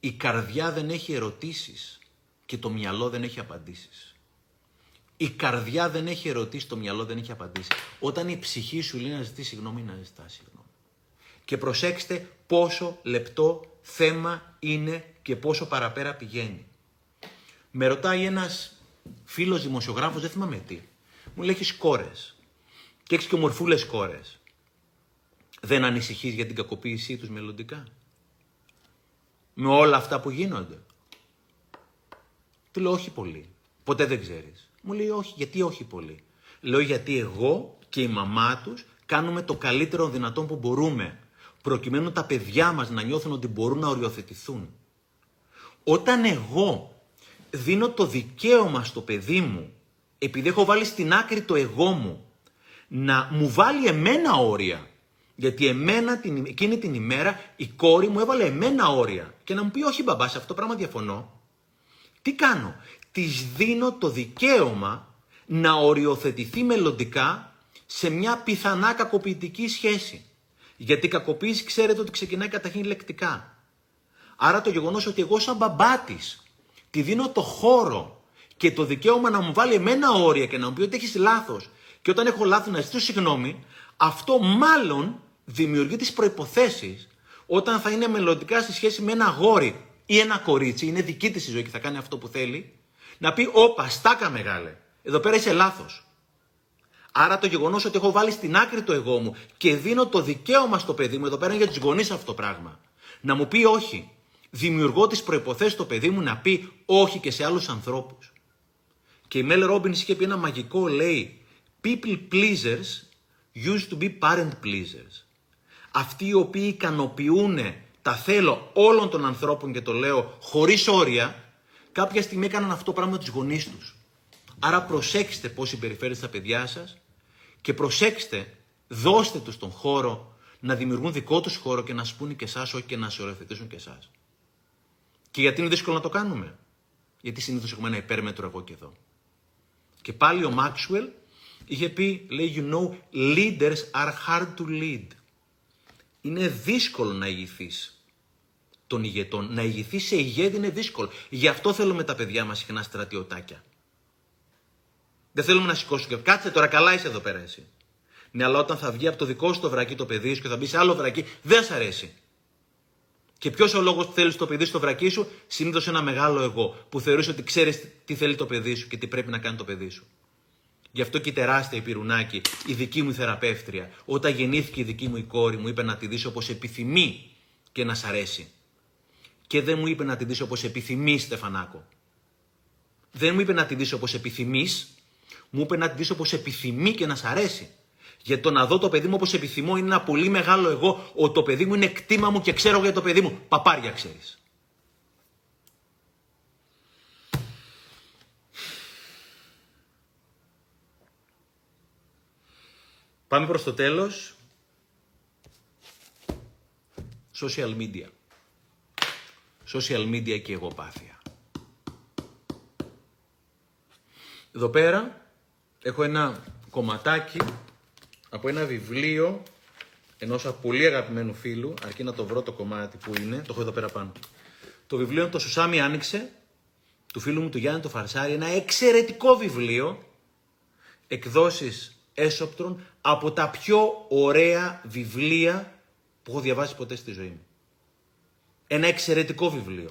η καρδιά δεν έχει ερωτήσεις και το μυαλό δεν έχει απαντήσεις. Η καρδιά δεν έχει ερωτήσεις, το μυαλό δεν έχει απαντήσεις. Όταν η ψυχή σου λέει να ζητήσει συγγνώμη, να ζητάς συγγνώμη. Και προσέξτε πόσο λεπτό θέμα είναι και πόσο παραπέρα πηγαίνει. Με ρωτάει ένας φίλος δημοσιογράφος, δεν θυμάμαι τι. Μου λέει έχεις κόρες και έχεις και ομορφούλες κόρες. δεν ανησυχείς για την κακοποίησή τους μελλοντικά; Με όλα αυτά που γίνονται; Του λέω όχι πολύ. Ποτέ δεν ξέρεις. Μου λέει όχι. Γιατί όχι πολύ. Λέω γιατί εγώ και η μαμά τους κάνουμε το καλύτερο δυνατόν που μπορούμε. Προκειμένου τα παιδιά μας να νιώθουν ότι μπορούν να οριοθετηθούν. Όταν εγώ δίνω το δικαίωμα στο παιδί μου, επειδή έχω βάλει στην άκρη το εγώ μου, να μου βάλει εμένα όρια. Γιατί εμένα την, εκείνη την ημέρα η κόρη μου έβαλε εμένα όρια. Και να μου πει όχι μπαμπά, σε αυτό το πράγμα διαφωνώ. Τι κάνω; Της δίνω το δικαίωμα να οριοθετηθεί μελλοντικά σε μια πιθανά κακοποιητική σχέση. Γιατί η κακοποίηση ξέρετε ότι ξεκινάει καταρχήν λεκτικά. Άρα το γεγονός ότι εγώ σαν μπαμπά της τη δίνω το χώρο και το δικαίωμα να μου βάλει εμένα όρια και να μου πει ότι έχεις λάθος και όταν έχω λάθος να ζητήσω συγγνώμη, αυτό μάλλον δημιουργεί τις προϋποθέσεις όταν θα είναι μελλοντικά στη σχέση με ένα αγόρι ή ένα κορίτσι, είναι δική της η ζωή και θα κάνει αυτό που θέλει, να πει όπα, στάκα μεγάλε, εδώ πέρα είσαι λάθος. Άρα το γεγονός ότι έχω βάλει στην άκρη το εγώ μου και δίνω το δικαίωμα στο παιδί μου, εδώ πέρα είναι για τους γονείς αυτό το πράγμα, να μου πει όχι. Δημιουργώ τις προϋποθέσεις στο παιδί μου να πει όχι και σε άλλους ανθρώπους. Και η Μέλ Ρόμπινς είχε πει ένα μαγικό, λέει, people pleasers used to be parent pleasers. Αυτοί οι οποίοι ικανοποιούν τα θέλω όλων των ανθρώπων και το λέω χωρίς όρια, κάποια στιγμή έκαναν αυτό το πράγμα με τους γονείς τους. Άρα προσέξτε πώς συμπεριφέρετε στα παιδιά σας και προσέξτε, δώστε τους τον χώρο να δημιουργούν δικό τους χώρο και να σπούν και εσάς, όχι και να σε οριοθετήσουν και εσάς. Και γιατί είναι δύσκολο να το κάνουμε; Γιατί συνήθως έχουμε ένα υπέρμετρο εγώ και εδώ. Και πάλι ο Maxwell είχε πει, λέει, you know, leaders are hard to lead. Είναι δύσκολο να ηγηθείς των ηγετών. Να ηγηθείς σε ηγέτη είναι δύσκολο. Γι' αυτό θέλουμε τα παιδιά μας συχνά στρατιωτάκια. Δεν θέλουμε να σηκώσουν και κάτσε τώρα καλά είσαι εδώ πέρα εσύ. Ναι, αλλά όταν θα βγει από το δικό σου το βρακί το παιδί σου και θα μπει σε άλλο βρακί, δεν σ' αρέσει. Και ποιος ο λόγος που θέλεις το παιδί στο βρακί σου, συνήθως ένα μεγάλο εγώ που θεωρείς ότι ξέρεις τι θέλει το παιδί σου και τι πρέπει να κάνει το παιδί σου. Γι' αυτό και η τεράστια η πυρουνάκη, η δική μου θεραπεύτρια, όταν γεννήθηκε η δική μου η κόρη, μου είπε να τη δεις όπως επιθυμεί και να σ' αρέσει. Και δεν μου είπε να τη δεις όπως επιθυμεί, Στεφανάκο. Δεν μου είπε να τη δεις όπως επιθυμείς, μου είπε να τη δεις όπως επιθυμεί και να σ' αρέσει. Γιατί το να δω το παιδί μου όπως επιθυμώ είναι ένα πολύ μεγάλο εγώ, ότι το παιδί μου είναι κτήμα μου και ξέρω για το παιδί μου. Παπάρια ξέρεις. Πάμε προς το τέλος. Social media. Social media και εγωπάθεια. Εδώ πέρα έχω ένα κομματάκι από ένα βιβλίο ενός πολύ αγαπημένου φίλου, αρκεί να το βρω το κομμάτι που είναι, το έχω εδώ πέρα πάνω. Το βιβλίο είναι το Σουσάμι Άνοιξε, του φίλου μου του Γιάννη το Φαρσάρι, ένα εξαιρετικό βιβλίο, εκδόσεις έσοπτρων, από τα πιο ωραία βιβλία που έχω διαβάσει ποτέ στη ζωή μου. Ένα εξαιρετικό βιβλίο.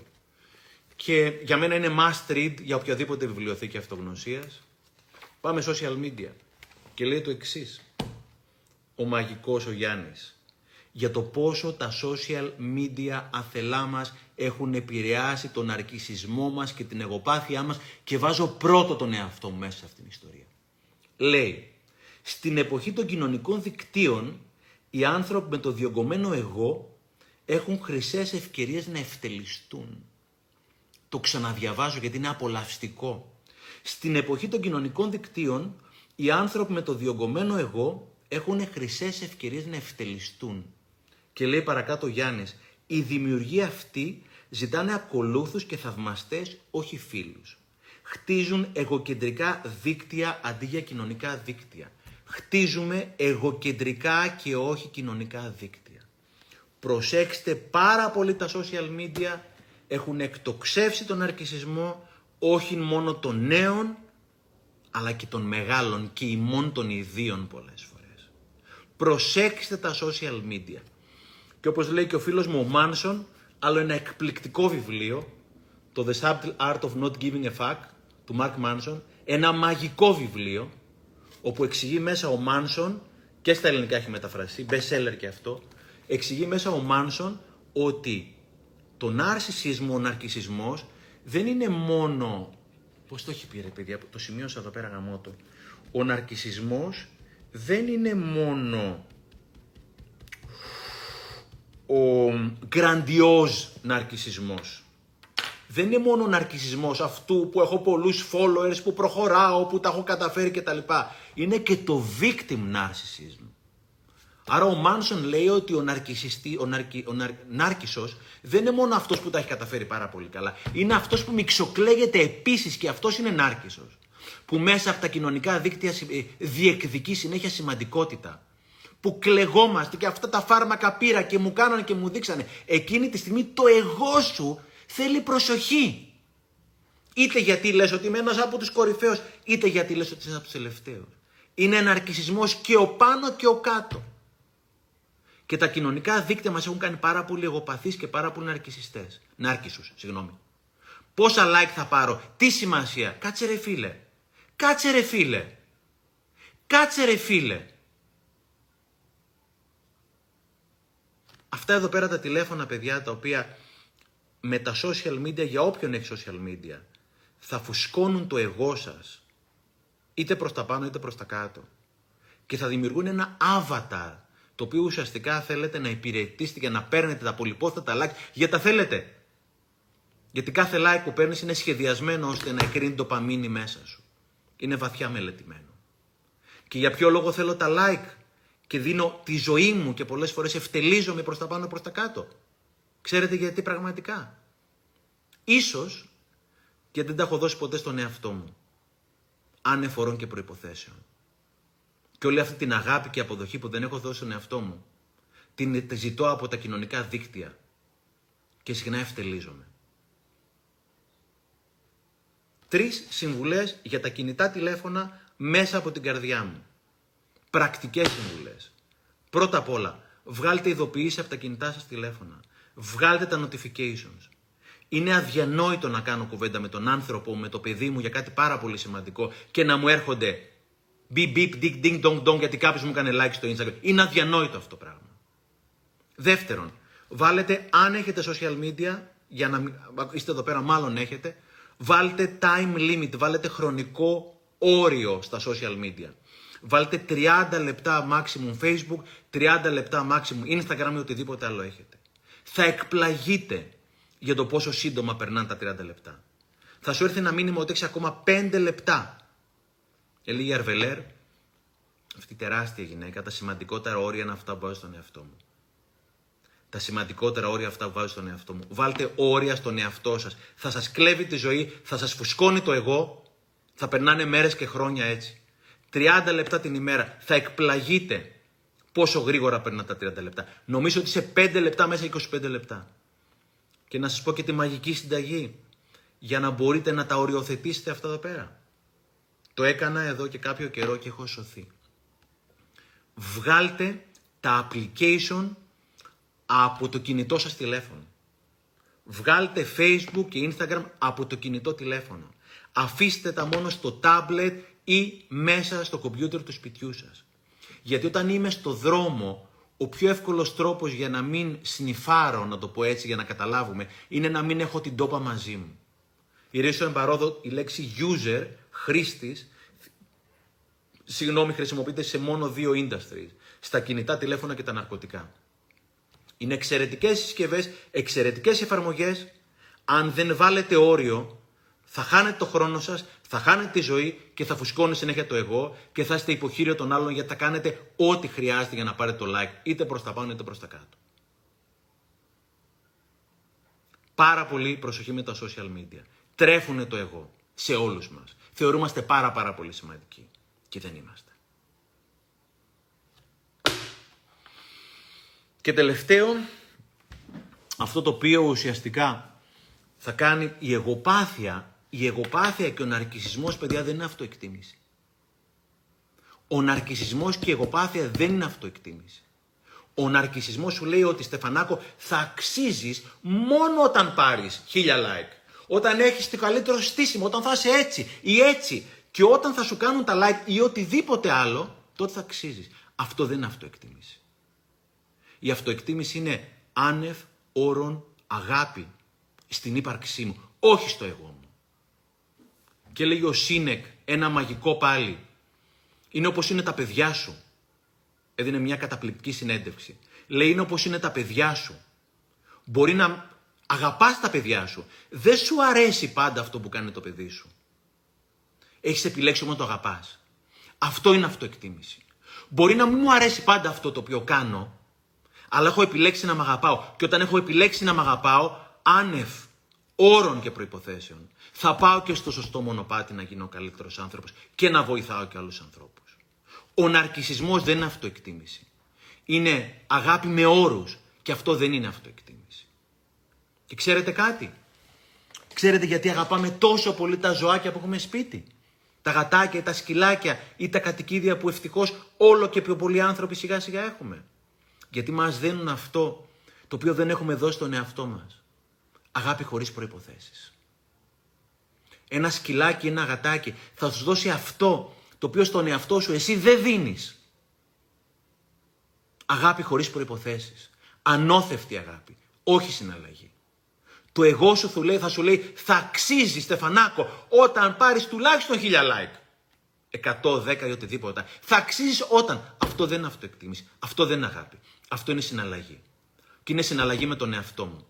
Και για μένα είναι must read για οποιαδήποτε βιβλιοθήκη αυτογνωσίας. Πάμε social media. Και λέει το εξής ο μαγικός ο Γιάννης για το πόσο τα social media αθελά μας έχουν επηρεάσει τον αρκισισμό μας και την εγωπάθειά μας και βάζω πρώτο τον εαυτό μου μέσα σε αυτήν την ιστορία. Λέει, στην εποχή των κοινωνικών δικτύων οι άνθρωποι με το διωγγωμένο εγώ έχουν χρυσές ευκαιρίες να ευτελιστούν. Το ξαναδιαβάζω γιατί είναι απολαυστικό. Στην εποχή των κοινωνικών δικτύων οι άνθρωποι με το διωγγωμένο εγώ έχουν χρυσές ευκαιρίες να ευτελιστούν. Και λέει παρακάτω ο Γιάννης, η δημιουργία αυτή ζητάνε ακολούθους και θαυμαστές, όχι φίλους. Χτίζουν εγωκεντρικά δίκτυα αντί για κοινωνικά δίκτυα. Χτίζουμε εγωκεντρικά και όχι κοινωνικά δίκτυα. Προσέξτε πάρα πολύ τα social media, έχουν εκτοξεύσει τον αρκισισμό, όχι μόνο των νέων, αλλά και των μεγάλων και ημών των ιδίων πολλές φορές. Προσέξτε τα social media. Και όπως λέει και ο φίλος μου ο Μάνσον, άλλο ένα εκπληκτικό βιβλίο, το The Subtle Art of Not Giving a Fuck, του Mark Manson, ένα μαγικό βιβλίο, όπου εξηγεί μέσα ο Μάνσον και στα ελληνικά έχει μεταφραστεί, best seller και αυτό, εξηγεί μέσα ο Μάνσον ότι το ναρσισισμό, ο ναρκισισμός δεν είναι μόνο, πώς το έχει πει ρε παιδιά, το σημείωσα εδώ πέρα γαμότο, ο ναρκισισμός δεν είναι μόνο ο γκραντιόζ ναρκισισμός. Δεν είναι μόνο ο ναρκισισμός αυτού που έχω πολλούς followers, που προχωράω, που τα έχω καταφέρει κτλ. Είναι και το victim narcissism. Άρα ο Μάνσον λέει ότι ο, ναρκισιστή, ο, ναρκι, ο ναρ, νάρκισος δεν είναι μόνο αυτός που τα έχει καταφέρει πάρα πολύ καλά. Είναι αυτός που μιξοκλέγεται επίσης και αυτός είναι νάρκισος. Που μέσα από τα κοινωνικά δίκτυα ε, διεκδικεί συνέχεια σημαντικότητα που κλεγόμαστε και αυτά τα φάρμακα πήρα και μου κάνανε και μου δείξανε. Εκείνη τη στιγμή το εγώ σου θέλει προσοχή. Είτε γιατί λες ότι είμαι ένας από τους κορυφαίους, είτε γιατί λες ότι είσαι από τους τελευταίους. Είναι ένα αρκισισμός και ο πάνω και ο κάτω. Και τα κοινωνικά δίκτυα μας έχουν κάνει πάρα πολύ εγωπαθείς και πάρα πολύ ναρκισιστές. Νάρκισους, συγγνώμη. Πόσα like θα πάρω, τι σημασία. Κάτσε ρε φίλε. Κάτσε ρε φίλε. Κάτσε ρε φίλε. Αυτά εδώ πέρα τα τηλέφωνα, παιδιά, τα οποία με τα social media, για όποιον έχει social media, θα φουσκώνουν το εγώ σας, είτε προς τα πάνω είτε προς τα κάτω. Και θα δημιουργούν ένα avatar, το οποίο ουσιαστικά θέλετε να υπηρετήσετε για να παίρνετε τα πολυπόθετα like, γιατί τα θέλετε. Γιατί κάθε like που παίρνεις είναι σχεδιασμένο ώστε να εκρίνει το παμίνι μέσα σου. Είναι βαθιά μελετημένο. Και για ποιο λόγο θέλω τα like και δίνω τη ζωή μου και πολλές φορές ευτελίζομαι προς τα πάνω προς τα κάτω. Ξέρετε γιατί πραγματικά; Ίσως γιατί δεν τα έχω δώσει ποτέ στον εαυτό μου. Ανεφορών και προϋποθέσεων. Και όλη αυτή την αγάπη και αποδοχή που δεν έχω δώσει στον εαυτό μου, την ζητώ από τα κοινωνικά δίκτυα και συχνά ευτελίζομαι. Τρεις συμβουλές για τα κινητά τηλέφωνα μέσα από την καρδιά μου. Πρακτικές συμβουλές. Πρώτα απ' όλα, βγάλτε ειδοποιήσεις από τα κινητά σας τηλέφωνα. Βγάλτε τα notifications. Είναι αδιανόητο να κάνω κουβέντα με τον άνθρωπο, με το παιδί μου για κάτι πάρα πολύ σημαντικό και να μου έρχονται beep beep ding ding dong dong γιατί κάποιος μου έκανε like στο Instagram. Είναι αδιανόητο αυτό το πράγμα. Δεύτερον, βάλετε αν έχετε social media, για να είστε εδώ πέρα μάλλον έχετε, βάλτε time limit, βάλετε χρονικό όριο στα social media. Βάλτε 30 λεπτά maximum Facebook, 30 λεπτά maximum Instagram ή οτιδήποτε άλλο έχετε. Θα εκπλαγείτε για το πόσο σύντομα περνάνε τα 30 λεπτά. Θα σου έρθει ένα μήνυμα ότι έχεις ακόμα 5 λεπτά. Έλεγε η Αρβελέρ, αυτή η τεράστια γυναίκα, τα σημαντικότερα όρια είναι αυτά που βάζω στον εαυτό μου. Τα σημαντικότερα όρια αυτά που βάζω στον εαυτό μου. Βάλτε όρια στον εαυτό σας. Θα σας κλέβει τη ζωή, θα σας φουσκώνει το εγώ, θα περνάνε μέρες και χρόνια έτσι. 30 λεπτά την ημέρα. Θα εκπλαγείτε πόσο γρήγορα περνά τα 30 λεπτά. Νομίζω ότι σε 5 λεπτά μέσα 25 λεπτά. Και να σας πω και τη μαγική συνταγή για να μπορείτε να τα οριοθετήσετε αυτά εδώ πέρα. Το έκανα εδώ και κάποιο καιρό και έχω σωθεί. Βγάλτε τα application από το κινητό σας τηλέφωνο. Βγάλτε Facebook και Instagram από το κινητό τηλέφωνο. Αφήστε τα μόνο στο tablet ή μέσα στο κομπιούτερ του σπιτιού σας. Γιατί όταν είμαι στο δρόμο, ο πιο εύκολος τρόπος για να μην σνιφάρω, να το πω έτσι για να καταλάβουμε, είναι να μην έχω την τόπα μαζί μου. Η Ρίσο Εμπαρόδο, η λέξη user, χρήστης, συγγνώμη, χρησιμοποιείται σε μόνο δύο industries. Στα κινητά τηλέφωνα και τα ναρκωτικά. Είναι εξαιρετικές συσκευές, εξαιρετικές εφαρμογές. Αν δεν βάλετε όριο, θα χάνετε το χρόνο σας, θα χάνετε τη ζωή και θα φουσκώνει συνέχεια το εγώ και θα είστε υποχείριο των άλλων γιατί θα κάνετε ό,τι χρειάζεται για να πάρετε το like, είτε προς τα πάνω είτε προς τα κάτω. Πάρα πολύ προσοχή με τα social media. Τρέφουνε το εγώ σε όλους μας. Θεωρούμαστε πάρα πάρα πολύ σημαντικοί και δεν είμαστε. Και τελευταίο, αυτό το οποίο ουσιαστικά θα κάνει η εγωπάθεια η εγωπάθεια και ο ναρκισισμός, παιδιά, δεν είναι αυτοεκτίμηση. Ο ναρκισισμός και η εγωπάθεια δεν είναι αυτοεκτίμηση. Ο ναρκισισμός σου λέει ότι Στεφανάκο θα αξίζεις μόνο όταν πάρεις χίλια like. Όταν έχεις το καλύτερο στήσιμο, όταν θα είσαι έτσι ή έτσι. Και όταν θα σου κάνουν τα like ή οτιδήποτε άλλο, τότε θα αξίζεις. Αυτό δεν είναι αυτοεκτίμηση. Η αυτοεκτίμηση είναι άνευ όρων αγάπη στην ύπαρξή μου, όχι στο εγώ μου. Και λέγει ο Σίνεκ, ένα μαγικό πάλι, είναι όπως είναι τα παιδιά σου. Έδινε μια καταπληκτική συνέντευξη. Λέει, είναι όπως είναι τα παιδιά σου. Μπορεί να αγαπάς τα παιδιά σου. Δεν σου αρέσει πάντα αυτό που κάνει το παιδί σου. Έχεις επιλέξει όμως να το αγαπάς. Αυτό είναι αυτοεκτίμηση. Μπορεί να μην μου αρέσει πάντα αυτό το οποίο κάνω, αλλά έχω επιλέξει να μ' αγαπάω. Και όταν έχω επιλέξει να μ' αγαπάω, άνευ όρων και προϋποθέσεων, θα πάω και στο σωστό μονοπάτι να γίνω ο καλύτερος άνθρωπος και να βοηθάω και άλλους ανθρώπους. Ο ναρκισισμός δεν είναι αυτοεκτίμηση. Είναι αγάπη με όρους και αυτό δεν είναι αυτοεκτίμηση. Και ξέρετε κάτι; Ξέρετε γιατί αγαπάμε τόσο πολύ τα ζωάκια που έχουμε σπίτι; Τα γατάκια ή τα σκυλάκια ή τα κατοικίδια που ευτυχώς όλο και πιο πολλοί άνθρωποι σιγά σιγά έχουμε. Γιατί μας δίνουν αυτό το οποίο δεν έχουμε δώσει στον εαυτό μας. Αγάπη χωρίς προϋποθέσεις. Ένα σκυλάκι, ένα γατάκι θα σου δώσει αυτό το οποίο στον εαυτό σου εσύ δεν δίνεις. Αγάπη χωρίς προϋποθέσεις. Ανώθευτη αγάπη. Όχι συναλλαγή. Το εγώ σου λέει, θα σου λέει θα αξίζει Στεφανάκο όταν πάρεις τουλάχιστον χίλια like. 100, 10 ή οτιδήποτε. Θα αξίζεις όταν. Αυτό δεν είναι αυτοεκτίμηση. Αυτό δεν είναι αγάπη. Αυτό είναι συναλλαγή. Και είναι συναλλαγή με τον εαυτό μου.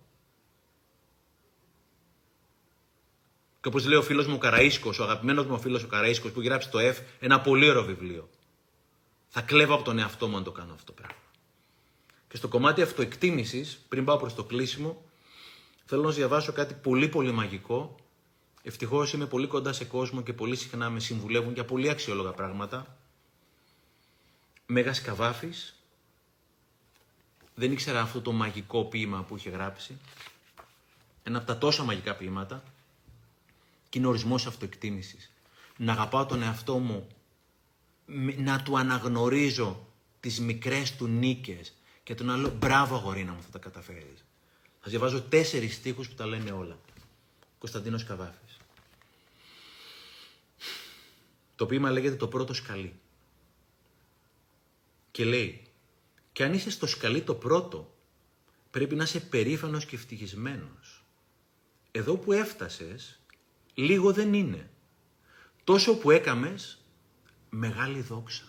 Και όπως λέει ο φίλος μου ο Καραΐσκο, ο αγαπημένος μου φίλος ο Καραΐσκο που γράψει το F, ένα πολύ ωραίο βιβλίο. Θα κλέβω από τον εαυτό μου αν το κάνω αυτό το πράγμα. Και στο κομμάτι αυτοεκτίμησης, πριν πάω προς το κλείσιμο, θέλω να σας διαβάσω κάτι πολύ πολύ μαγικό. Ευτυχώς είμαι πολύ κοντά σε κόσμο και πολύ συχνά με συμβουλεύουν για πολύ αξιόλογα πράγματα. Μέγας Καβάφης. Δεν ήξερα αυτό το μαγικό ποίημα που είχε γράψει. Ένα από τα τόσα μαγικά ποίηματα και είναι ορισμός αυτοεκτίμησης. Να αγαπάω τον εαυτό μου, να του αναγνωρίζω τις μικρές του νίκες και τον άλλο μπράβο αγορίνα μου θα τα καταφέρεις. Θα διαβάζω τέσσερις στίχους που τα λένε όλα. Κωνσταντίνος Καβάφης. Το ποίημα λέγεται το πρώτο σκαλί. Και λέει, και αν είσαι στο σκαλί το πρώτο, πρέπει να είσαι περήφανος και ευτυχισμένος. Εδώ που έφτασες, λίγο δεν είναι. Τόσο που έκαμες, μεγάλη δόξα.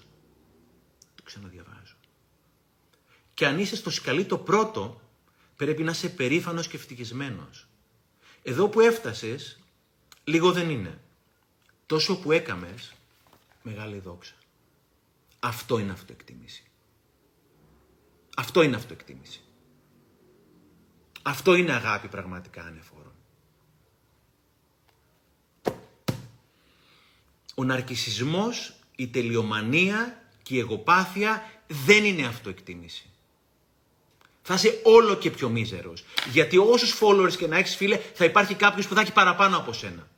Το ξαναδιαβάζω. Και αν είσαι στο σκαλί το πρώτο, πρέπει να είσαι περήφανος και ευτυχισμένος. Εδώ που έφτασες, λίγο δεν είναι. Τόσο που έκαμες, μεγάλη δόξα. Αυτό είναι αυτοεκτίμηση. Αυτό είναι αυτοεκτίμηση. Αυτό είναι αγάπη πραγματικά ανεφόρον. Ο ναρκισισμός, η τελειομανία και η εγωπάθεια δεν είναι αυτοεκτίμηση. Θα είσαι όλο και πιο μίζερος. Γιατί όσους followers και να έχεις φίλε, θα υπάρχει κάποιος που θα έχει παραπάνω από σένα.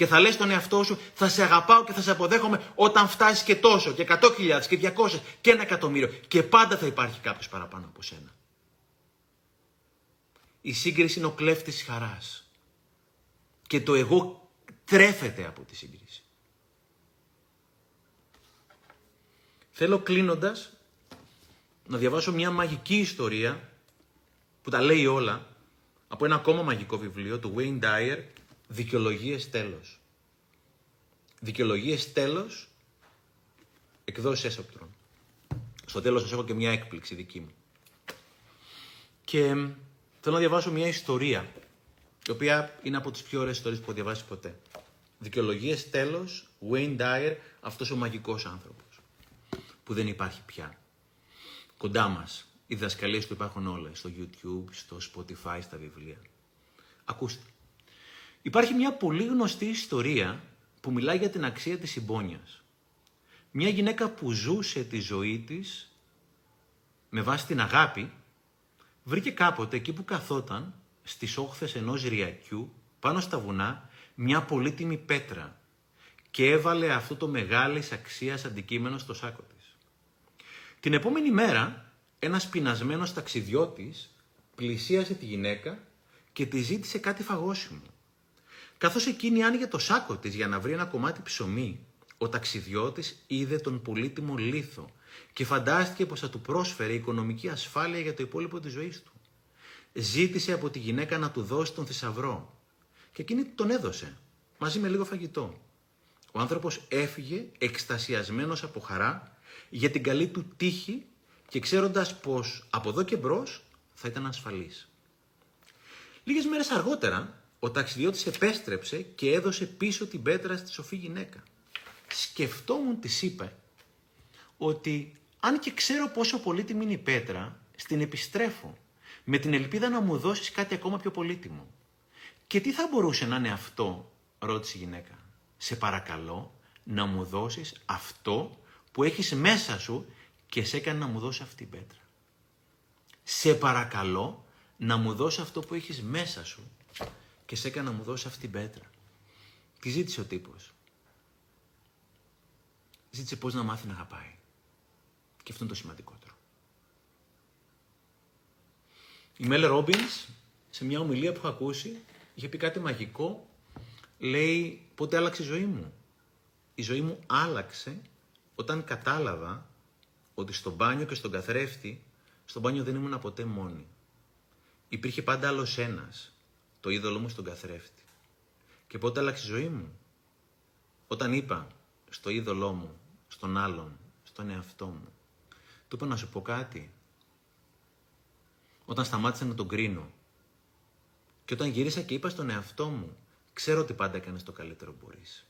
Και θα λες στον εαυτό σου, θα σε αγαπάω και θα σε αποδέχομαι όταν φτάσεις και τόσο, και 100.000 και 200 και ένα εκατομμύριο. Και πάντα θα υπάρχει κάποιος παραπάνω από σένα. Η σύγκριση είναι ο κλέφτης της χαράς. Και το εγώ τρέφεται από τη σύγκριση. Θέλω κλείνοντας να διαβάσω μια μαγική ιστορία που τα λέει όλα από ένα ακόμα μαγικό βιβλίο του Wayne Dyer, Δικαιολογίες τέλος. Δικαιολογίες τέλος, εκδόσεις έσωπτρων. Στο τέλος σας έχω και μια έκπληξη δική μου. Και θέλω να διαβάσω μια ιστορία, η οποία είναι από τις πιο ωραίες ιστορίες που έχω διαβάσει ποτέ. Δικαιολογίες τέλος, Wayne Dyer, αυτός ο μαγικός άνθρωπος που δεν υπάρχει πια. Κοντά μας. Οι διδασκαλίες του υπάρχουν όλα, στο YouTube, στο Spotify, στα βιβλία. Ακούστε. Υπάρχει μια πολύ γνωστή ιστορία που μιλάει για την αξία της συμπόνιας. Μια γυναίκα που ζούσε τη ζωή της με βάση την αγάπη, βρήκε κάποτε εκεί που καθόταν στις όχθες ενός ριακιού, πάνω στα βουνά, μια πολύτιμη πέτρα και έβαλε αυτό το μεγάλης αξίας αντικείμενο στο σάκο της. Την επόμενη μέρα, ένας πεινασμένος ταξιδιώτης πλησίασε τη γυναίκα και τη ζήτησε κάτι φαγόσιμο. Καθώς εκείνη άνοιγε το σάκο της για να βρει ένα κομμάτι ψωμί, ο ταξιδιώτης είδε τον πολύτιμο λίθο και φαντάστηκε πως θα του πρόσφερε οικονομική ασφάλεια για το υπόλοιπο της ζωής του. Ζήτησε από τη γυναίκα να του δώσει τον θησαυρό και εκείνη τον έδωσε μαζί με λίγο φαγητό. Ο άνθρωπος έφυγε εκστασιασμένος από χαρά για την καλή του τύχη και ξέροντας πως από εδώ και μπρος θα ήταν ασφαλής. Λίγες μέρες αργότερα, ο ταξιδιώτης επέστρεψε και έδωσε πίσω την πέτρα στη σοφή γυναίκα. Σκεφτόμουν, της είπε, ότι αν και ξέρω πόσο πολύτιμη είναι η πέτρα, στην επιστρέφω, με την ελπίδα να μου δώσεις κάτι ακόμα πιο πολύτιμο. Και τι θα μπορούσε να είναι αυτό, ρώτησε η γυναίκα. Σε παρακαλώ να μου δώσεις αυτό που έχεις μέσα σου και σε έκανε να μου δώσεις αυτή την πέτρα. Σε παρακαλώ να μου δώσεις αυτό που έχεις μέσα σου και σε έκανε να μου δώσει αυτή την πέτρα. Τι ζήτησε ο τύπος. Ζήτησε πώς να μάθει να αγαπάει. Και αυτό είναι το σημαντικότερο. Η Μέλε Ρόμπινς, σε μια ομιλία που έχω ακούσει, είχε πει κάτι μαγικό. Λέει, πότε άλλαξε η ζωή μου; Η ζωή μου άλλαξε όταν κατάλαβα ότι στο μπάνιο και στον καθρέφτη, στο μπάνιο δεν ήμουν ποτέ μόνη. Υπήρχε πάντα άλλος ένας, το είδωλό μου στον καθρέφτη. Και πότε άλλαξε η ζωή μου; Όταν είπα στο είδωλό μου, στον άλλον, στον εαυτό μου, του είπα να σου πω κάτι. Όταν σταμάτησα να τον κρίνω και όταν γύρισα και είπα στον εαυτό μου, ξέρω ότι πάντα έκανες το καλύτερο μπορείς.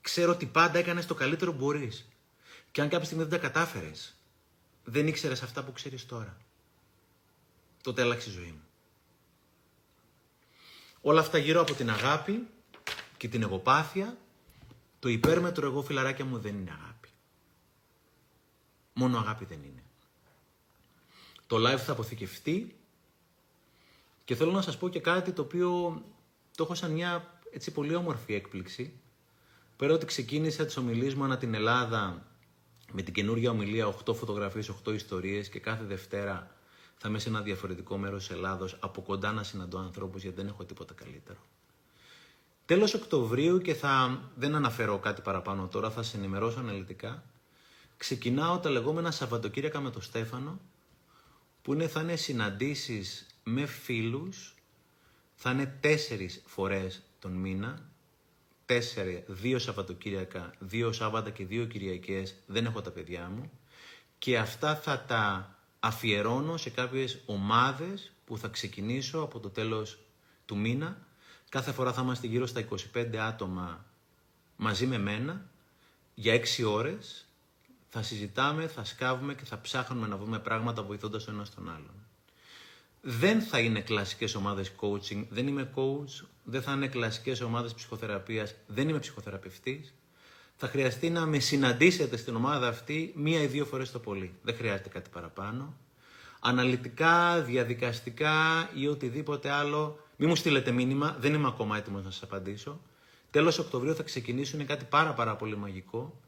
Ξέρω ότι πάντα έκανες το καλύτερο μπορείς. Και αν κάποια στιγμή δεν τα κατάφερες, δεν ήξερες αυτά που ξέρεις τώρα. Τότε άλλαξε η ζωή μου. Όλα αυτά γύρω από την αγάπη και την εγωπάθεια, το υπέρμετρο εγώ φιλαράκια μου δεν είναι αγάπη. Μόνο αγάπη δεν είναι. Το live θα αποθηκευτεί και θέλω να σας πω και κάτι το οποίο το έχω σαν μια έτσι πολύ όμορφη έκπληξη. Πέρα ότι ξεκίνησα τις ομιλίες μου ανά την Ελλάδα με την καινούργια ομιλία 8 φωτογραφίες, 8 ιστορίες και κάθε Δευτέρα θα είμαι σε ένα διαφορετικό μέρος της Ελλάδος από κοντά να συναντώ ανθρώπους γιατί δεν έχω τίποτα καλύτερο. Τέλος Οκτωβρίου και θα δεν αναφέρω κάτι παραπάνω τώρα, θα σε ενημερώσω αναλυτικά. Ξεκινάω τα λεγόμενα Σαββατοκύριακα με τον Στέφανο που είναι, θα είναι συναντήσεις με φίλους, θα είναι τέσσερις φορές τον μήνα, τέσσερα, δύο Σαββατοκύριακα, δύο Σάββατα και δύο Κυριακές, δεν έχω τα παιδιά μου και αυτά θα τα αφιερώνω σε κάποιες ομάδες που θα ξεκινήσω από το τέλος του μήνα. Κάθε φορά θα είμαστε γύρω στα 25 άτομα μαζί με μένα για 6 ώρες. Θα συζητάμε, θα σκάβουμε και θα ψάχνουμε να βρούμε πράγματα βοηθώντας ο ένας τον άλλον δεν θα είναι κλασικές ομάδες coaching, δεν είμαι coach, δεν θα είναι κλασικές ομάδες ψυχοθεραπείας, δεν είμαι ψυχοθεραπευτής. Θα χρειαστεί να με συναντήσετε στην ομάδα αυτή μία ή δύο φορές το πολύ. Δεν χρειάζεται κάτι παραπάνω. Αναλυτικά, διαδικαστικά ή οτιδήποτε άλλο, μη μου στείλετε μήνυμα, δεν είμαι ακόμα έτοιμος να σας απαντήσω. Τέλος Οκτωβρίου θα ξεκινήσουν κάτι πάρα πάρα πολύ μαγικό.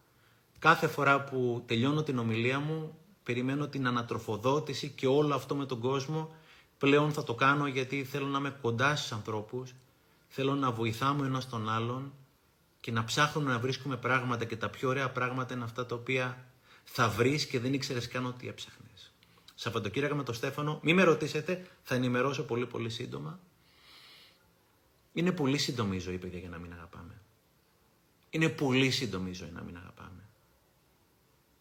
Κάθε φορά που τελειώνω την ομιλία μου, περιμένω την ανατροφοδότηση και όλο αυτό με τον κόσμο Πλέον θα το κάνω γιατί θέλω να είμαι κοντά στους ανθρώπους, θέλω να βοηθάμε ένας τον άλλον και να ψάχνουμε να βρίσκουμε πράγματα και τα πιο ωραία πράγματα είναι αυτά τα οποία θα βρεις και δεν ήξερες καν ότι έψαχνες. Σαββατοκύριακα με τον Στέφανο, μη με ρωτήσετε, θα ενημερώσω πολύ πολύ σύντομα. Είναι πολύ σύντομη η ζωή, παιδιά, για να μην αγαπάμε. Είναι πολύ σύντομη η ζωή να μην αγαπάμε.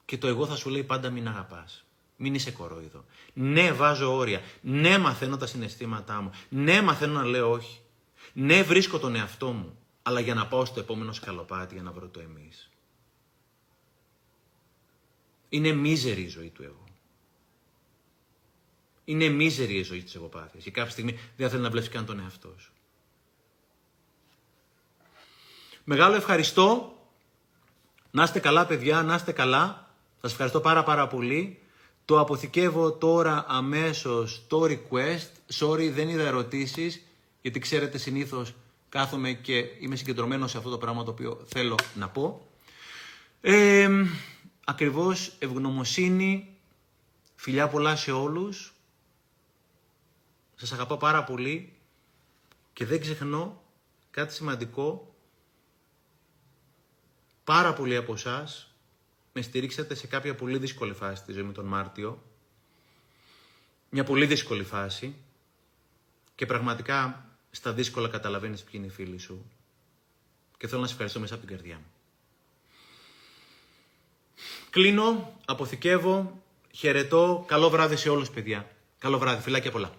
Και το εγώ θα σου λέει πάντα μην αγαπάς. Μην είσαι κορόιδο. Ναι, βάζω όρια. Ναι, μαθαίνω τα συναισθήματά μου. Ναι, μαθαίνω να λέω όχι. Ναι, βρίσκω τον εαυτό μου. Αλλά για να πάω στο επόμενο σκαλοπάτι για να βρω το εμείς. Είναι μίζερη η ζωή του εγώ. Είναι μίζερη η ζωή της εγωπάθειας. Και κάποια στιγμή δεν θέλει να βλέπει καν τον εαυτό σου. Μεγάλο ευχαριστώ. Να είστε καλά παιδιά, να είστε καλά. Σας ευχαριστώ πάρα πάρα πολύ. Το αποθηκεύω τώρα αμέσως το request. Sorry, δεν είδα ερωτήσεις, γιατί ξέρετε συνήθως κάθομαι και είμαι συγκεντρωμένος σε αυτό το πράγμα το οποίο θέλω να πω. Ε, ακριβώς ευγνωμοσύνη, φιλιά πολλά σε όλους. Σας αγαπώ πάρα πολύ και δεν ξεχνώ κάτι σημαντικό. Πάρα πολλοί από εσάς με στηρίξατε σε κάποια πολύ δύσκολη φάση τη ζωή μου τον Μάρτιο. Μια πολύ δύσκολη φάση. Και πραγματικά στα δύσκολα καταλαβαίνεις ποιοι είναι οι φίλοι σου. Και θέλω να σε ευχαριστώ μέσα από την καρδιά μου. Κλείνω, αποθηκεύω, χαιρετώ. Καλό βράδυ σε όλους παιδιά. Καλό βράδυ, φιλάκια πολλά.